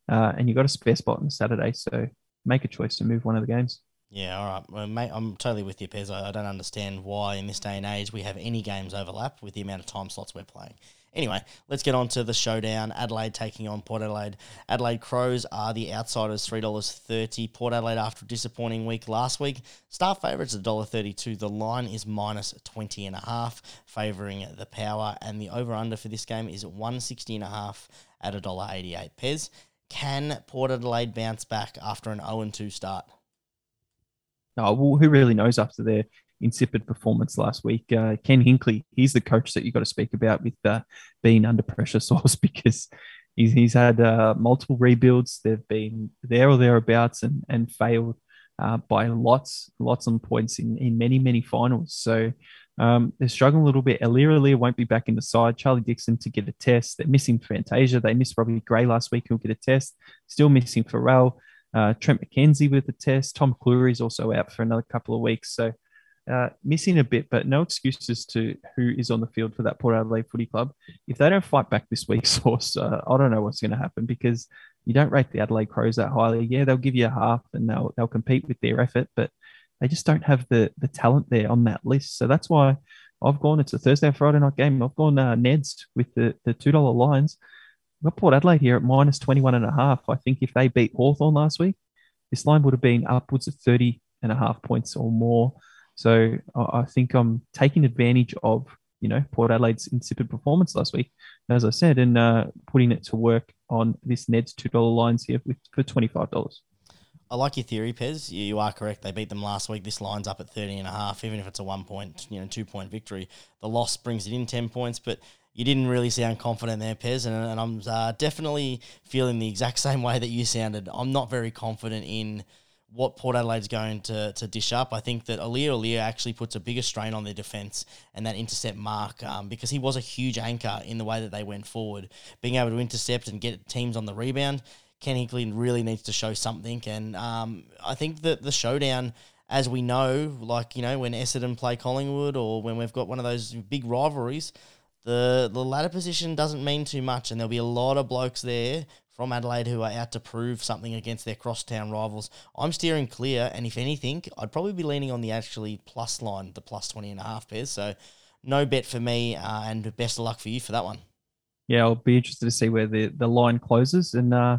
uh, and you've got a spare spot on Saturday, so make a choice to move one of the games. Yeah, all right. Well, mate, I'm totally with you, Pez. I, I don't understand why in this day and age we have any games overlap with the amount of time slots we're playing. Anyway, let's get on to the showdown. Adelaide taking on Port Adelaide. Adelaide Crows are the outsiders, $3.30. Port Adelaide, after a disappointing week last week, star favourites $1.32. The line is minus 20 and a half, favouring the power. And the over-under for this game is 160 and a half at $1.88. Pez, can Port Adelaide bounce back after an 0-2 start? Oh, well, who really knows after their insipid performance last week? Uh, Ken Hinkley, he's the coach that you've got to speak about with uh, being under pressure source because he's, he's had uh, multiple rebuilds. They've been there or thereabouts and, and failed uh, by lots, lots of points in, in many, many finals. So um, they're struggling a little bit. Aliir Aliir won't be back in the side. Charlie Dixon to get a test. They're missing Fantasia. They missed Robbie Gray last week, who'll get a test. Still missing Farrell. Uh, Trent McKenzie with the test. Tom Clurey is also out for another couple of weeks. So uh, missing a bit, but no excuses to who is on the field for that Port Adelaide Footy Club. If they don't fight back this week, source, uh, I don't know what's going to happen because you don't rate the Adelaide Crows that highly. Yeah, they'll give you a half and they'll they'll compete with their effort, but they just don't have the the talent there on that list. So that's why I've gone. It's a Thursday and Friday night game. I've gone uh, Neds with the the two dollar lines. I've got Port Adelaide here at minus 21 and a half. I think if they beat Hawthorn last week, this line would have been upwards of 30 and a half points or more. So I think I'm taking advantage of, you know, Port Adelaide's insipid performance last week, as I said, and uh, putting it to work on this Ned's $2 lines here with, for $25. I like your theory, Pez. You, you are correct. They beat them last week. This line's up at 30 and a half, even if it's a one point, you know, two point victory. The loss brings it in 10 points, but you didn't really sound confident there, Pez, and, and I'm uh, definitely feeling the exact same way that you sounded. I'm not very confident in what Port Adelaide's going to, to dish up. I think that Aliir Aliir actually puts a bigger strain on their defence and that intercept mark um, because he was a huge anchor in the way that they went forward. Being able to intercept and get teams on the rebound, Ken Hinkley really needs to show something. And um, I think that the showdown, as we know, like, you know, when Essendon play Collingwood or when we've got one of those big rivalries, the the ladder position doesn't mean too much, and there'll be a lot of blokes there from Adelaide who are out to prove something against their crosstown rivals. I'm steering clear, and if anything, I'd probably be leaning on the actually plus line, the plus 20 and a half Pez. So no bet for me, uh, and best of luck for you for that one. Yeah, I'll be interested to see where the, the line closes, and uh,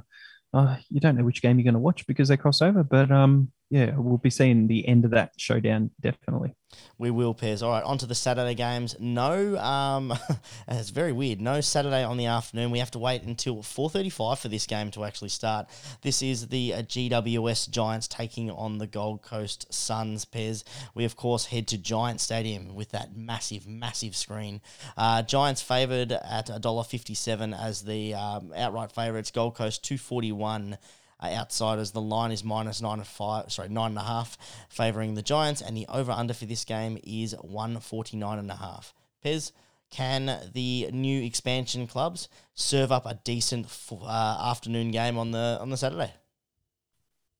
uh, you don't know which game you're going to watch because they cross over, but um, yeah, we'll be seeing the end of that showdown definitely. We will, Pez. All right, on to the Saturday games. No, um, it's very weird. No Saturday on the afternoon. We have to wait until 4.35 for this game to actually start. This is the uh, GWS Giants taking on the Gold Coast Suns, Pez. We, of course, head to Giant Stadium with that massive, massive screen. Uh, Giants favoured at $1.57 as the um, outright favourites. Gold Coast 241 uh, outsiders. The line is minus nine and five, sorry, nine and a half, favouring the Giants, and the over under for this game is one forty nine and a half. Pez, can the new expansion clubs serve up a decent uh, afternoon game on the on the Saturday?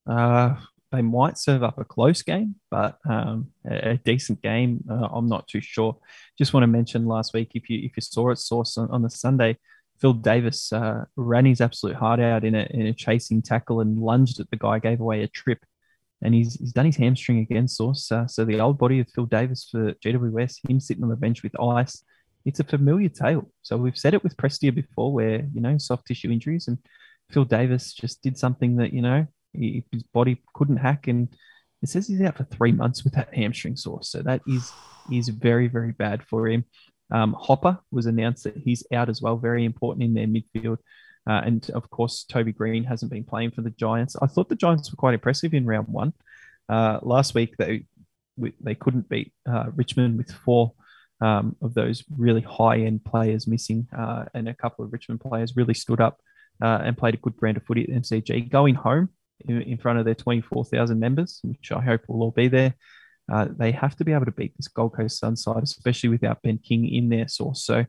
Uh, they might serve up a close game, but um, a, a, decent game. Uh, I'm not too sure. Just want to mention last week, if you if you saw it, source on, on the Sunday, Phil Davis uh, ran his absolute heart out in a, in a chasing tackle and lunged at the guy, gave away a trip. And he's, he's done his hamstring again, Source. Uh, so the old body of Phil Davis for GWS, him sitting on the bench with ice, it's a familiar tale. So we've said it with Prestia before where, you know, soft tissue injuries. And Phil Davis just did something that, you know, he, his body couldn't hack. And it says he's out for three months with that hamstring Source. So that is, is very, very bad for him. Um, Hopper was announced that he's out as well, very important in their midfield. Uh, and of course, Toby Greene hasn't been playing for the Giants. I thought the Giants were quite impressive in round one. Uh, last week, they they couldn't beat uh, Richmond with four um, of those really high end players missing, uh, and a couple of Richmond players really stood up uh, and played a good brand of footy at MCG. Going home in, in front of their 24,000 members, which I hope will all be there. Uh, they have to be able to beat this Gold Coast Sun side, especially without Ben King in their source. So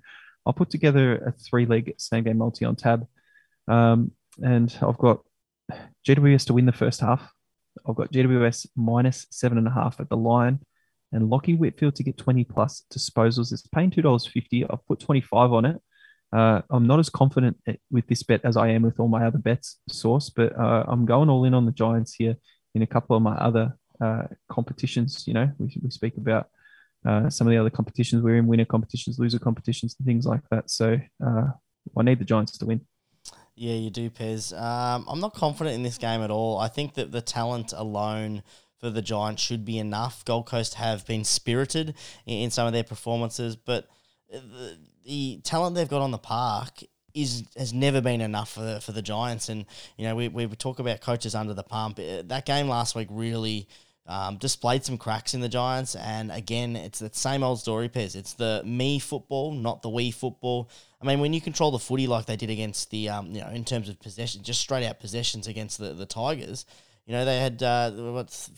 I'll put together a three leg same game multi on tab. Um, and I've got GWS to win the first half. I've got GWS minus seven and a half at the line and Lachie Whitfield to get 20 plus disposals. It's paying $2.50. I've put 25 on it. Uh, I'm not as confident with this bet as I am with all my other bets source, but uh, I'm going all in on the Giants here in a couple of my other uh, competitions. You know, we, we speak about uh, some of the other competitions we're in, winner competitions, loser competitions, and things like that. So uh, I need the Giants to win. Yeah, you do, Pez. Um, I'm not confident in this game at all. I think that the talent alone for the Giants should be enough. Gold Coast have been spirited in, in some of their performances, but the, the talent they've got on the park is has never been enough for for the Giants. And you know, we we talk about coaches under the pump. Uh, that game last week really. Um, displayed some cracks in the Giants, and again, it's the same old story, Pez. It's the me football, not the we football. I mean, when you control the footy like they did against the, um, you know, in terms of possession, just straight out possessions against the, the Tigers, you know, they had uh, what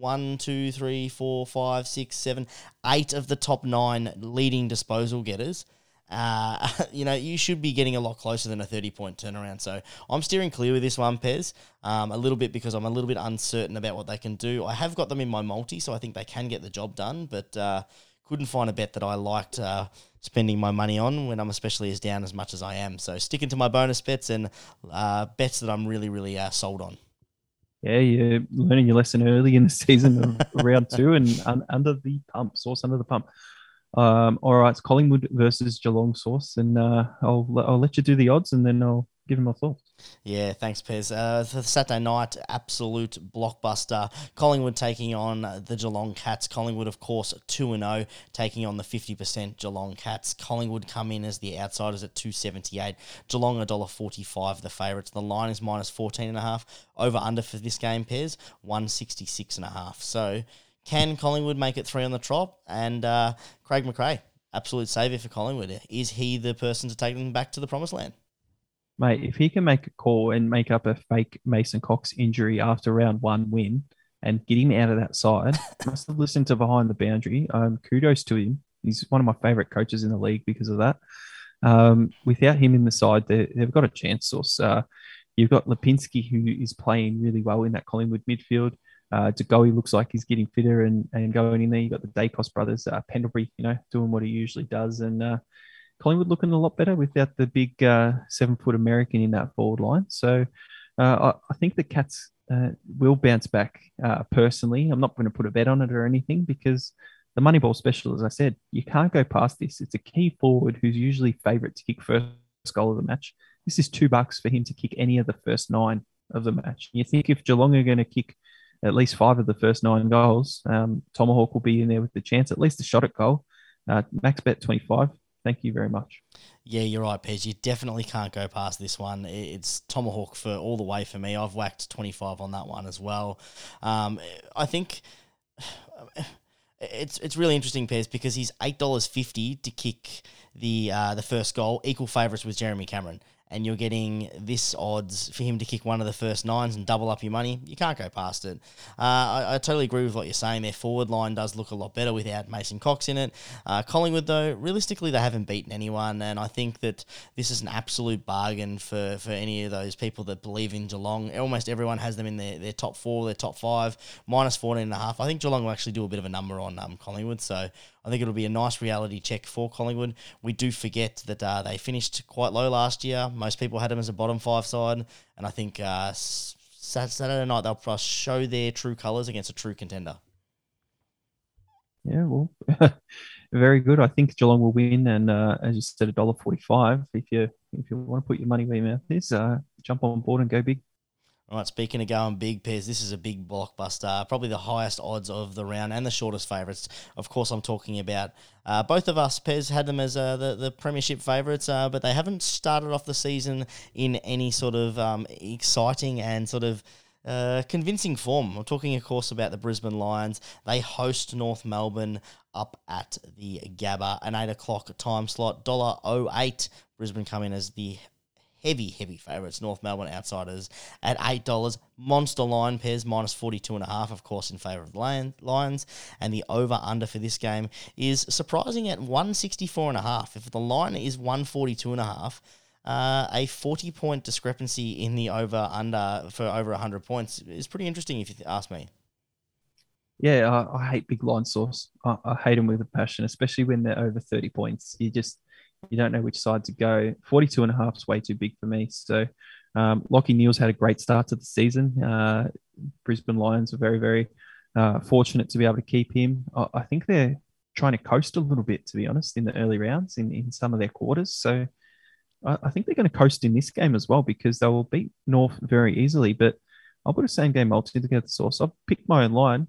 one, two, three, four, five, six, seven, eight of the top nine leading disposal getters. Uh, you know, you should be getting a lot closer than a 30 point turnaround. So I'm steering clear with this one, Pez, um, a little bit because I'm a little bit uncertain about what they can do. I have got them in my multi, so I think they can get the job done, but uh, couldn't find a bet that I liked uh, spending my money on when I'm especially as down as much as I am. So sticking to my bonus bets and uh, bets that I'm really, really uh, sold on. Yeah, you're learning your lesson early in the season of round two and un- under the pump, sauce under the pump. Um, all right, it's Collingwood versus Geelong Source, and uh, I'll I'll let you do the odds, and then I'll give him my thoughts. Yeah, thanks, Pez. Uh, Saturday night, absolute blockbuster. Collingwood taking on the Geelong Cats. Collingwood, of course, 2 0, taking on the 50% Geelong Cats. Collingwood come in as the outsiders at 278. Geelong, $1.45, the favourites. The line is minus 14.5. Over under for this game, Pez, 166.5. So, can Collingwood make it three on the trot? And uh, Craig McRae, absolute saviour for Collingwood. Is he the person to take them back to the promised land? Mate, if he can make a call and make up a fake Mason Cox injury after round one win and get him out of that side, must have listened to behind the boundary. Um, kudos to him. He's one of my favourite coaches in the league because of that. Um, without him in the side, they've got a chance. Source. Uh, you've got Lipinski, who is playing really well in that Collingwood midfield. Uh, Goey looks like he's getting fitter and, and going in there. You've got the Daicos brothers, uh, Pendlebury, you know, doing what he usually does. And uh, Collingwood looking a lot better without the big uh, seven foot American in that forward line. So uh, I, I, think the Cats uh, will bounce back uh, personally. I'm not going to put a bet on it or anything because the Moneyball special, as I said, you can't go past this. It's a key forward who's usually favourite to kick first goal of the match. This is two bucks for him to kick any of the first nine of the match. You think if Geelong are going to kick at least five of the first nine goals. Um, Tomahawk will be in there with the chance, at least a shot at goal. Uh, max bet 25. Thank you very much. Yeah, you're right, Pez. You definitely can't go past this one. It's Tomahawk for all the way for me. I've whacked 25 on that one as well. Um, I think it's it's really interesting, Pez, because he's eight dollars fifty to kick the uh, the first goal, equal favourites with Jeremy Cameron and you're getting this odds for him to kick one of the first nines and double up your money, you can't go past it. Uh, I, I, totally agree with what you're saying. Their forward line does look a lot better without Mason Cox in it. Uh, Collingwood, though, realistically, they haven't beaten anyone, and I think that this is an absolute bargain for, for any of those people that believe in Geelong. Almost everyone has them in their, their top four, their top five, minus 14 and a half. I think Geelong will actually do a bit of a number on um, Collingwood, so I think it'll be a nice reality check for Collingwood. We do forget that uh, they finished quite low last year. Most people had them as a bottom five side, and I think uh, Saturday night they'll show their true colours against a true contender. Yeah, well, very good. I think Geelong will win, and uh, as you said, a dollar forty-five. If you if you want to put your money where your mouth is, uh, jump on board and go big. All right, speaking of going big, Pez, this is a big blockbuster. Probably the highest odds of the round and the shortest favourites. Of course, I'm talking about uh, both of us, Pez, had them as uh, the, the premiership favourites, uh, but they haven't started off the season in any sort of um, exciting and sort of uh, convincing form. I'm talking, of course, about the Brisbane Lions. They host North Melbourne up at the Gabba, an 8 o'clock time slot, $1.08. Brisbane come in as the heavy, heavy favourites. North Melbourne outsiders at $8. Monster line Pez minus 42.5, of course, in favour of the Lions. And the over under for this game is surprising at 164.5. If the line is 142.5, uh, a 40 point discrepancy in the over under for over 100 points is pretty interesting if you ask me. Yeah, I, I hate big line source. I, I hate them with a passion, especially when they're over 30 points. You just you don't know which side to go. 42 and a half is way too big for me. So um, Lachie Neale's had a great start to the season. Uh, Brisbane Lions are very, very uh, fortunate to be able to keep him. I, I think they're trying to coast a little bit, to be honest, in the early rounds in, in some of their quarters. So I, I think they're going to coast in this game as well because they will beat North very easily. But I'll put a same game multi together source. I've picked my own line.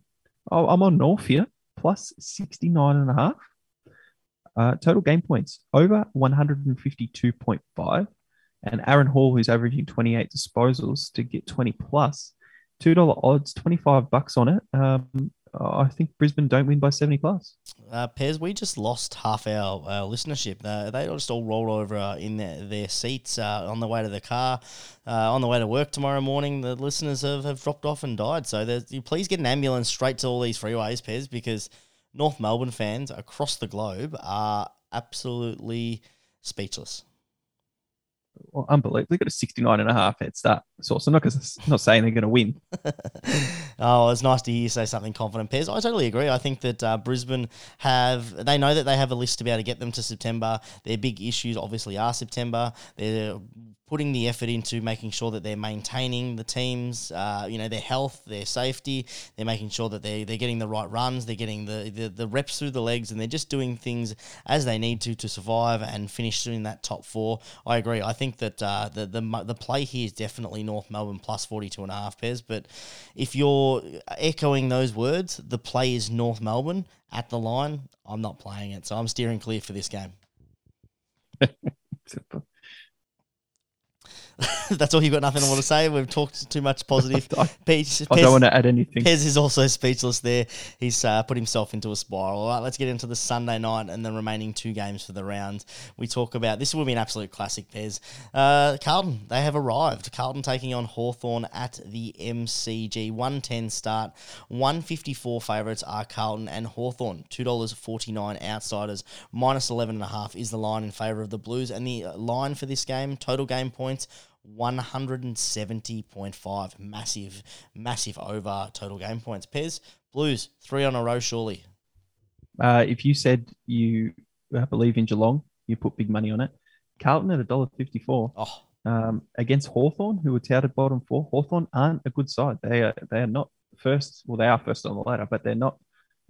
Oh, I'm on North here, plus 69 and a half. Uh, total game points over 152.5. And Aaron Hall, who's averaging 28 disposals to get 20 plus, $2 odds, 25 bucks on it. Um, I think Brisbane don't win by 70 plus. Uh, Pez, we just lost half our, our listenership. Uh, they just all rolled over uh, in their, their seats uh, on the way to the car, uh, on the way to work tomorrow morning. The listeners have, have dropped off and died. So you please get an ambulance straight to all these freeways, Pez, because North Melbourne fans across the globe are absolutely speechless well, unbelievable. They got a 69 and a half head start. So I'm not, not saying they're going to win. oh, it's nice to hear you say something confident, Pez. I totally agree. I think that uh, Brisbane have, they know that they have a list to be able to get them to September. Their big issues obviously are September. They're putting the effort into making sure that they're maintaining the teams, uh, you know, their health, their safety. They're making sure that they they're getting the right runs, they're getting the, the, the reps through the legs, and they're just doing things as they need to to survive and finish in that top four. I agree. I think that uh, the, the the play here is definitely North Melbourne plus 42 and a half Pez. But if you're echoing those words, the play is North Melbourne at the line. I'm not playing it, so I'm steering clear for this game. That's all you've got. Nothing I want to say. We've talked too much positive. I, Pez, I don't want to add anything. Pez is also speechless there. He's uh, put himself into a spiral. All right, let's get into the Sunday night and the remaining two games for the round. We talk about this will be an absolute classic. Pez, uh, Carlton they have arrived. Carlton taking on Hawthorn at the MCG. One ten start. One fifty four favourites are Carlton and Hawthorn. Two dollars forty nine outsiders. Minus eleven and a half is the line in favour of the Blues, and the line for this game total game points. 170.5. Massive, massive over total game points. Pez, Blues, three on a row, surely. Uh, if you said you believe in Geelong, you put big money on it. Carlton at $1.54. Oh. Um, against Hawthorn, who were touted bottom four. Hawthorn aren't a good side. They are they are not first. Well, they are first on the ladder, but they're not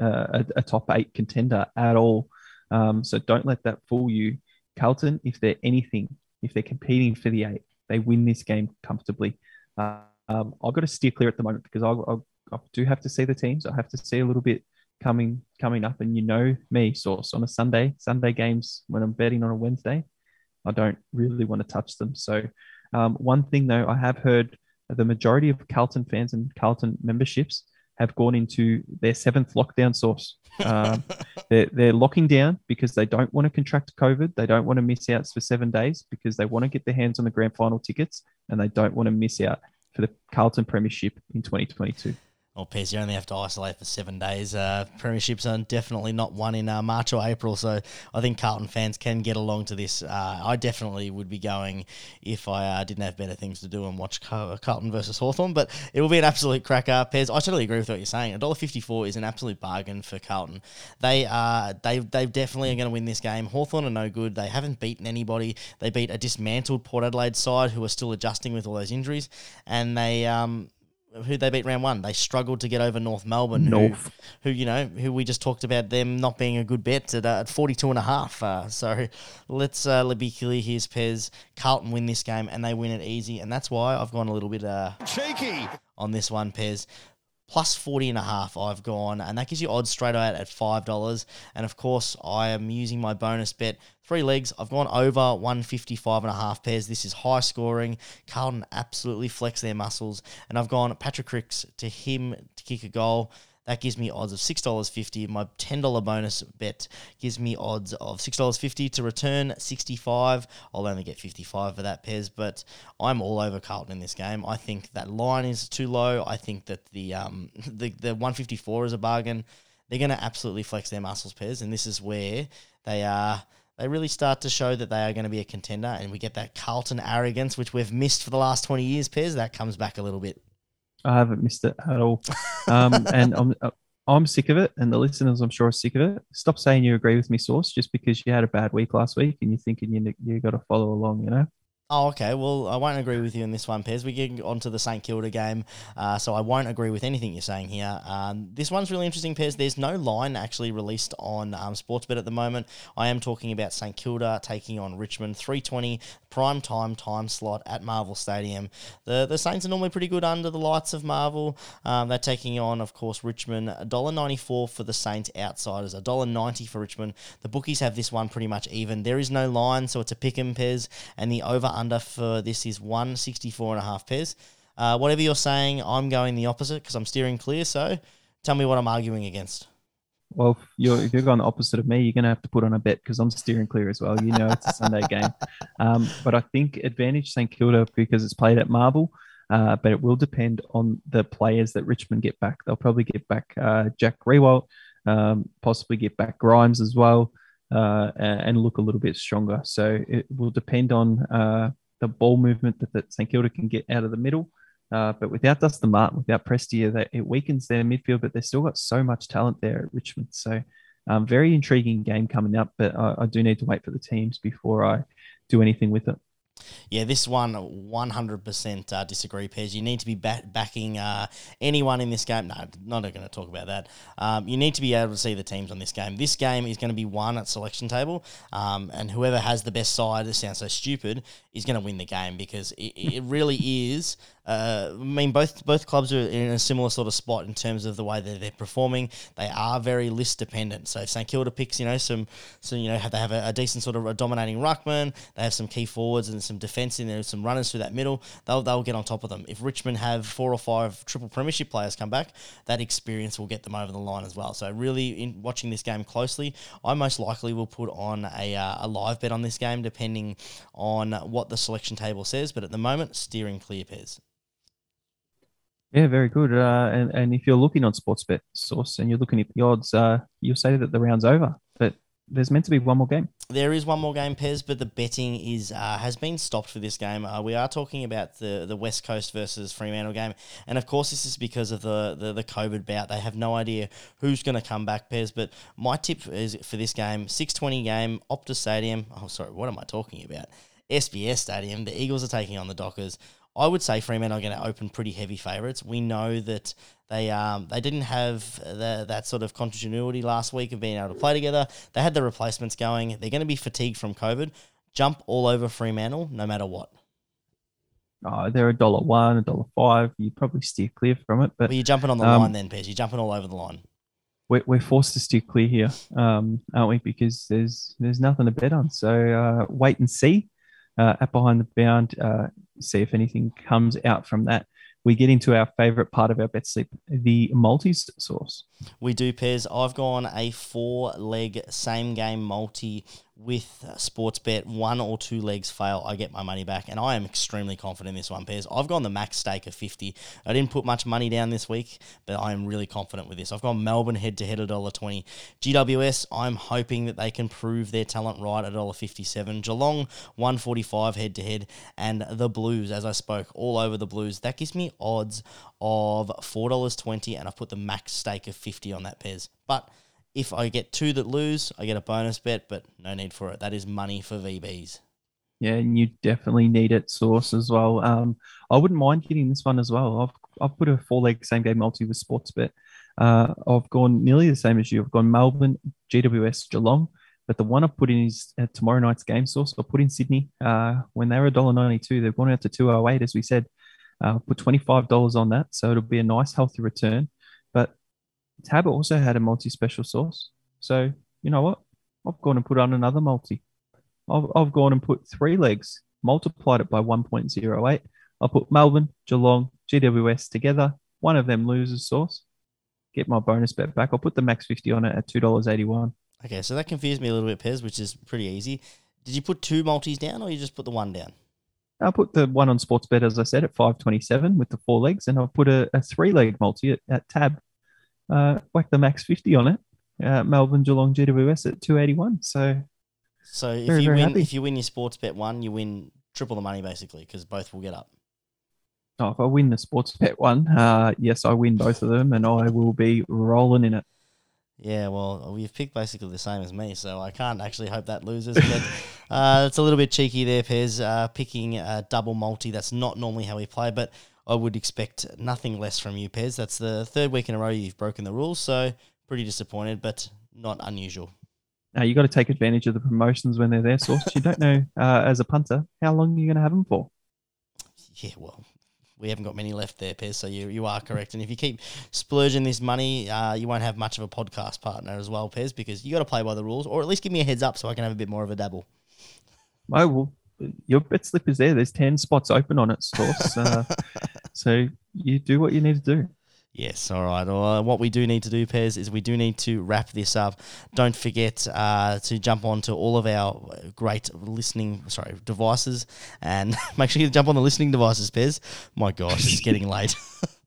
uh, a, a, top eight contender at all. Um, so don't let that fool you. Carlton, if they're anything, if they're competing for the eight, they win this game comfortably. Uh, um, I've got to steer clear at the moment because I, I, I, do have to see the teams. I have to see a little bit coming coming up, and you know me, source on a Sunday Sunday games when I'm betting on a Wednesday, I don't really want to touch them. So um, one thing though, I have heard the majority of Carlton fans and Carlton memberships have gone into their seventh lockdown source. Um, they're, they're locking down because they don't want to contract COVID. They don't want to miss out for seven days because they want to get their hands on the grand final tickets and they don't want to miss out for the Carlton Premiership in 2022. Well, Pez, you only have to isolate for seven days. Uh, premierships are definitely not one in uh, March or April, so I think Carlton fans can get along to this. Uh, I definitely would be going if I uh, didn't have better things to do and watch Carlton versus Hawthorn. but it will be an absolute cracker. Pez, I totally agree with what you're saying. $1.54 is an absolute bargain for Carlton. They are they they definitely are going to win this game. Hawthorn are no good. They haven't beaten anybody. They beat a dismantled Port Adelaide side who are still adjusting with all those injuries, and they um who they beat round one. They struggled to get over North Melbourne, North. Who, who you know, who we just talked about them not being a good bet at, uh, at 42 and a half. Uh, so let's uh, let be clear here's Pez. Carlton win this game and they win it easy. And that's why I've gone a little bit uh, cheeky on this one, Pez plus 40 and a half I've gone and that gives you odds straight out at $5 and of course I am using my bonus bet three legs I've gone over 155 and a half Pez this is high scoring Carlton absolutely flex their muscles and I've gone Patrick Cripps to him to kick a goal that gives me odds of $6.50. My $10 bonus bet gives me odds of $6.50 to return 65. I'll only get 55 for that, Pez, but I'm all over Carlton in this game. I think that line is too low. I think that the um, the, the 154 is a bargain. They're going to absolutely flex their muscles, Pez, and this is where they are they really start to show that they are going to be a contender, and we get that Carlton arrogance, which we've missed for the last 20 years, Pez, that comes back a little bit. I haven't missed it at all. Um, and I'm I'm sick of it, and the listeners, I'm sure, are sick of it. Stop saying you agree with me, Source, just because you had a bad week last week and you're thinking you you got to follow along. You know. Oh, okay. Well, I won't agree with you in this one, Pez. We get on to the St Kilda game, uh, so I won't agree with anything you're saying here. Um, this one's really interesting, Pez. There's no line actually released on um, Sportsbet at the moment. I am talking about St Kilda taking on Richmond, 320 prime time time slot at Marvel Stadium. The the Saints are normally pretty good under the lights of Marvel. Um, they're taking on, of course, Richmond. $1.94 for the Saints outsiders, $1.90 for Richmond. The bookies have this one pretty much even. There is no line, so it's a pick and Pez, and the over under for this is 164 and a half Pez. Uh, whatever you're saying, I'm going the opposite because I'm steering clear. So tell me what I'm arguing against. Well, if you're, if you're going the opposite of me, you're going to have to put on a bet because I'm steering clear as well. You know, it's a Sunday game. Um, but I think advantage St Kilda because it's played at Marvel. Uh, but it will depend on the players that Richmond get back. They'll probably get back uh, Jack Riewoldt, um, possibly get back Grimes as well, uh, and look a little bit stronger. So it will depend on uh, the ball movement that, that St Kilda can get out of the middle. Uh, but without Dustin Martin, without Prestia, that it weakens their midfield. But they've still got so much talent there at Richmond. So um, very intriguing game coming up. But I, I do need to wait for the teams before I do anything with it. Yeah, this one 100% uh, disagree, Pez. You need to be back- backing uh, anyone in this game. No, not going to talk about that. Um, you need to be able to see the teams on this game. This game is going to be won at selection table, um, and whoever has the best side, this sounds so stupid, is going to win the game because it, it really is uh, I mean, both both clubs are in a similar sort of spot in terms of the way that they're performing. They are very list dependent. So if St Kilda picks, you know, some, so you know, have they have a, a, decent sort of a dominating ruckman, they have some key forwards and some defence in there, some runners through that middle. They'll they'll get on top of them. If Richmond have four or five triple premiership players come back, that experience will get them over the line as well. So really, in watching this game closely, I most likely will put on a uh, a live bet on this game, depending on what the selection table says. But at the moment, steering clear Pez. Yeah, very good. Uh, and and if you're looking on Sportsbet source and you're looking at the odds, uh, you'll say that the round's over. But there's meant to be one more game. There is one more game, Pez, but the betting is uh, has been stopped for this game. Uh, we are talking about the, the West Coast versus Fremantle game, and of course, this is because of the, the, the COVID bout. They have no idea who's going to come back, Pez. But my tip is for this game: six twenty game, Optus Stadium. Oh, sorry, what am I talking about? SBS Stadium. The Eagles are taking on the Dockers. I would say Fremantle are going to open pretty heavy favourites. We know that they um, they didn't have the, that sort of continuity last week of being able to play together. They had the replacements going. They're going to be fatigued from COVID. Jump all over Fremantle, no matter what. Oh, they're a dollar one, a dollar five. You probably steer clear from it, but well, you're jumping on the um, line then, Pez. You're jumping all over the line. We're, we're forced to steer clear here, um, aren't we? Because there's there's nothing to bet on. So uh, wait and see. Uh, at behind the bound, uh, see if anything comes out from that. We get into our favorite part of our bet slip, the multi source. We do, Pez. I've gone a four leg same game multi with Sportsbet, one or two legs fail, I get my money back. And I am extremely confident in this one, Pez. I've gone the max stake of 50. I didn't put much money down this week, but I am really confident with this. I've gone Melbourne head to head at $1.20. GWS, I'm hoping that they can prove their talent right at $1.57. Geelong, 145 head to head. And the Blues, as I spoke, all over the Blues. That gives me odds of $4.20, and I've put the max stake of 50 on that, Pez. But if I get two that lose, I get a bonus bet, but no need for it. That is money for VBs. Yeah, and you definitely need it source as well. Um, I wouldn't mind getting this one as well. I've I've put a four leg same game multi with Sportsbet. Uh, I've gone nearly the same as you. I've gone Melbourne, GWS, Geelong, but the one I've put in is uh, tomorrow night's game source. I put in Sydney uh, when they were $1.92. They've gone out to two oh eight, as we said. Uh, put twenty five dollars on that, so it'll be a nice healthy return. But Tab also had a multi special source. So, you know what? I've gone and put on another multi. I've, I've gone and put three legs, multiplied it by 1.08. I'll put Melbourne, Geelong, GWS together. One of them loses source. Get my bonus bet back. I'll put the max 50 on it at $2.81. Okay, so that confused me a little bit, Pez, which is pretty easy. Did you put two multis down or you just put the one down? I put the one on Sportsbet, as I said, at 527 with the four legs, and I've put a, a three leg multi at, at tab uh, whack the max 50 on it. Uh, Melbourne, Geelong, GWS at 281. So, so if very, you win, happy. if you win your sports bet one, you win triple the money basically because both will get up. Oh, if I win the sports bet one, uh, yes, I win both of them, and I will be rolling in it. Yeah, well, you've picked basically the same as me, so I can't actually hope that loses. But uh, it's a little bit cheeky there, Pez, uh, picking a double multi. That's not normally how we play, but I would expect nothing less from you, Pez. That's the third week in a row you've broken the rules, so pretty disappointed, but not unusual. Now you got to take advantage of the promotions when they're there, Source. You don't know uh, as a punter how long you're going to have them for. Yeah, well, we haven't got many left there, Pez. So you you are correct. And if you keep splurging this money, uh, you won't have much of a podcast partner as well, Pez, because you got to play by the rules, or at least give me a heads up so I can have a bit more of a dabble. Oh well, your bet slip is there. There's ten spots open on it, Source. Uh, so you do what you need to do. Yes, all right. Well, uh, what we do need to do, Pez, is we do need to wrap this up. Don't forget uh, to jump on to all of our great listening, sorry, devices, and make sure you jump on the listening devices, Pez. My gosh, it's getting late.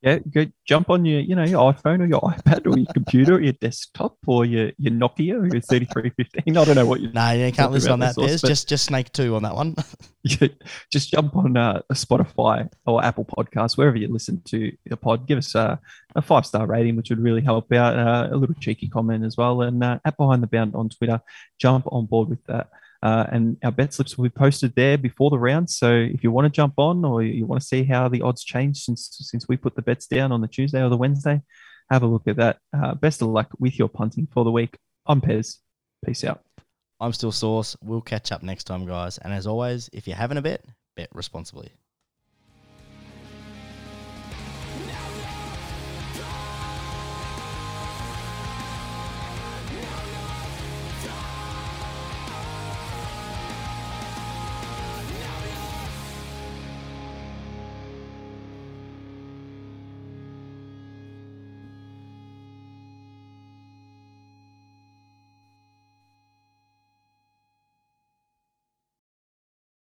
Yeah, go jump on your, you know, your iPhone or your iPad or your computer or your desktop or your, your Nokia or your 3315. I don't know what you no, you can't listen on that, Pez. but- Just just Snake Two on that one. just jump on uh, Spotify or Apple Podcasts, wherever you listen to the pod. Give us uh, a five star rating, which would really help out. Uh, a little cheeky comment as well. And uh, at Behind the Bound on Twitter, jump on board with that. Uh, and our bet slips will be posted there before the round. So if you want to jump on or you want to see how the odds change since since we put the bets down on the Tuesday or the Wednesday, have a look at that. Uh, best of luck with your punting for the week. I'm Pez. Peace out. I'm still Sauce. We'll catch up next time, guys. And as always, if you're having a bet, bet responsibly.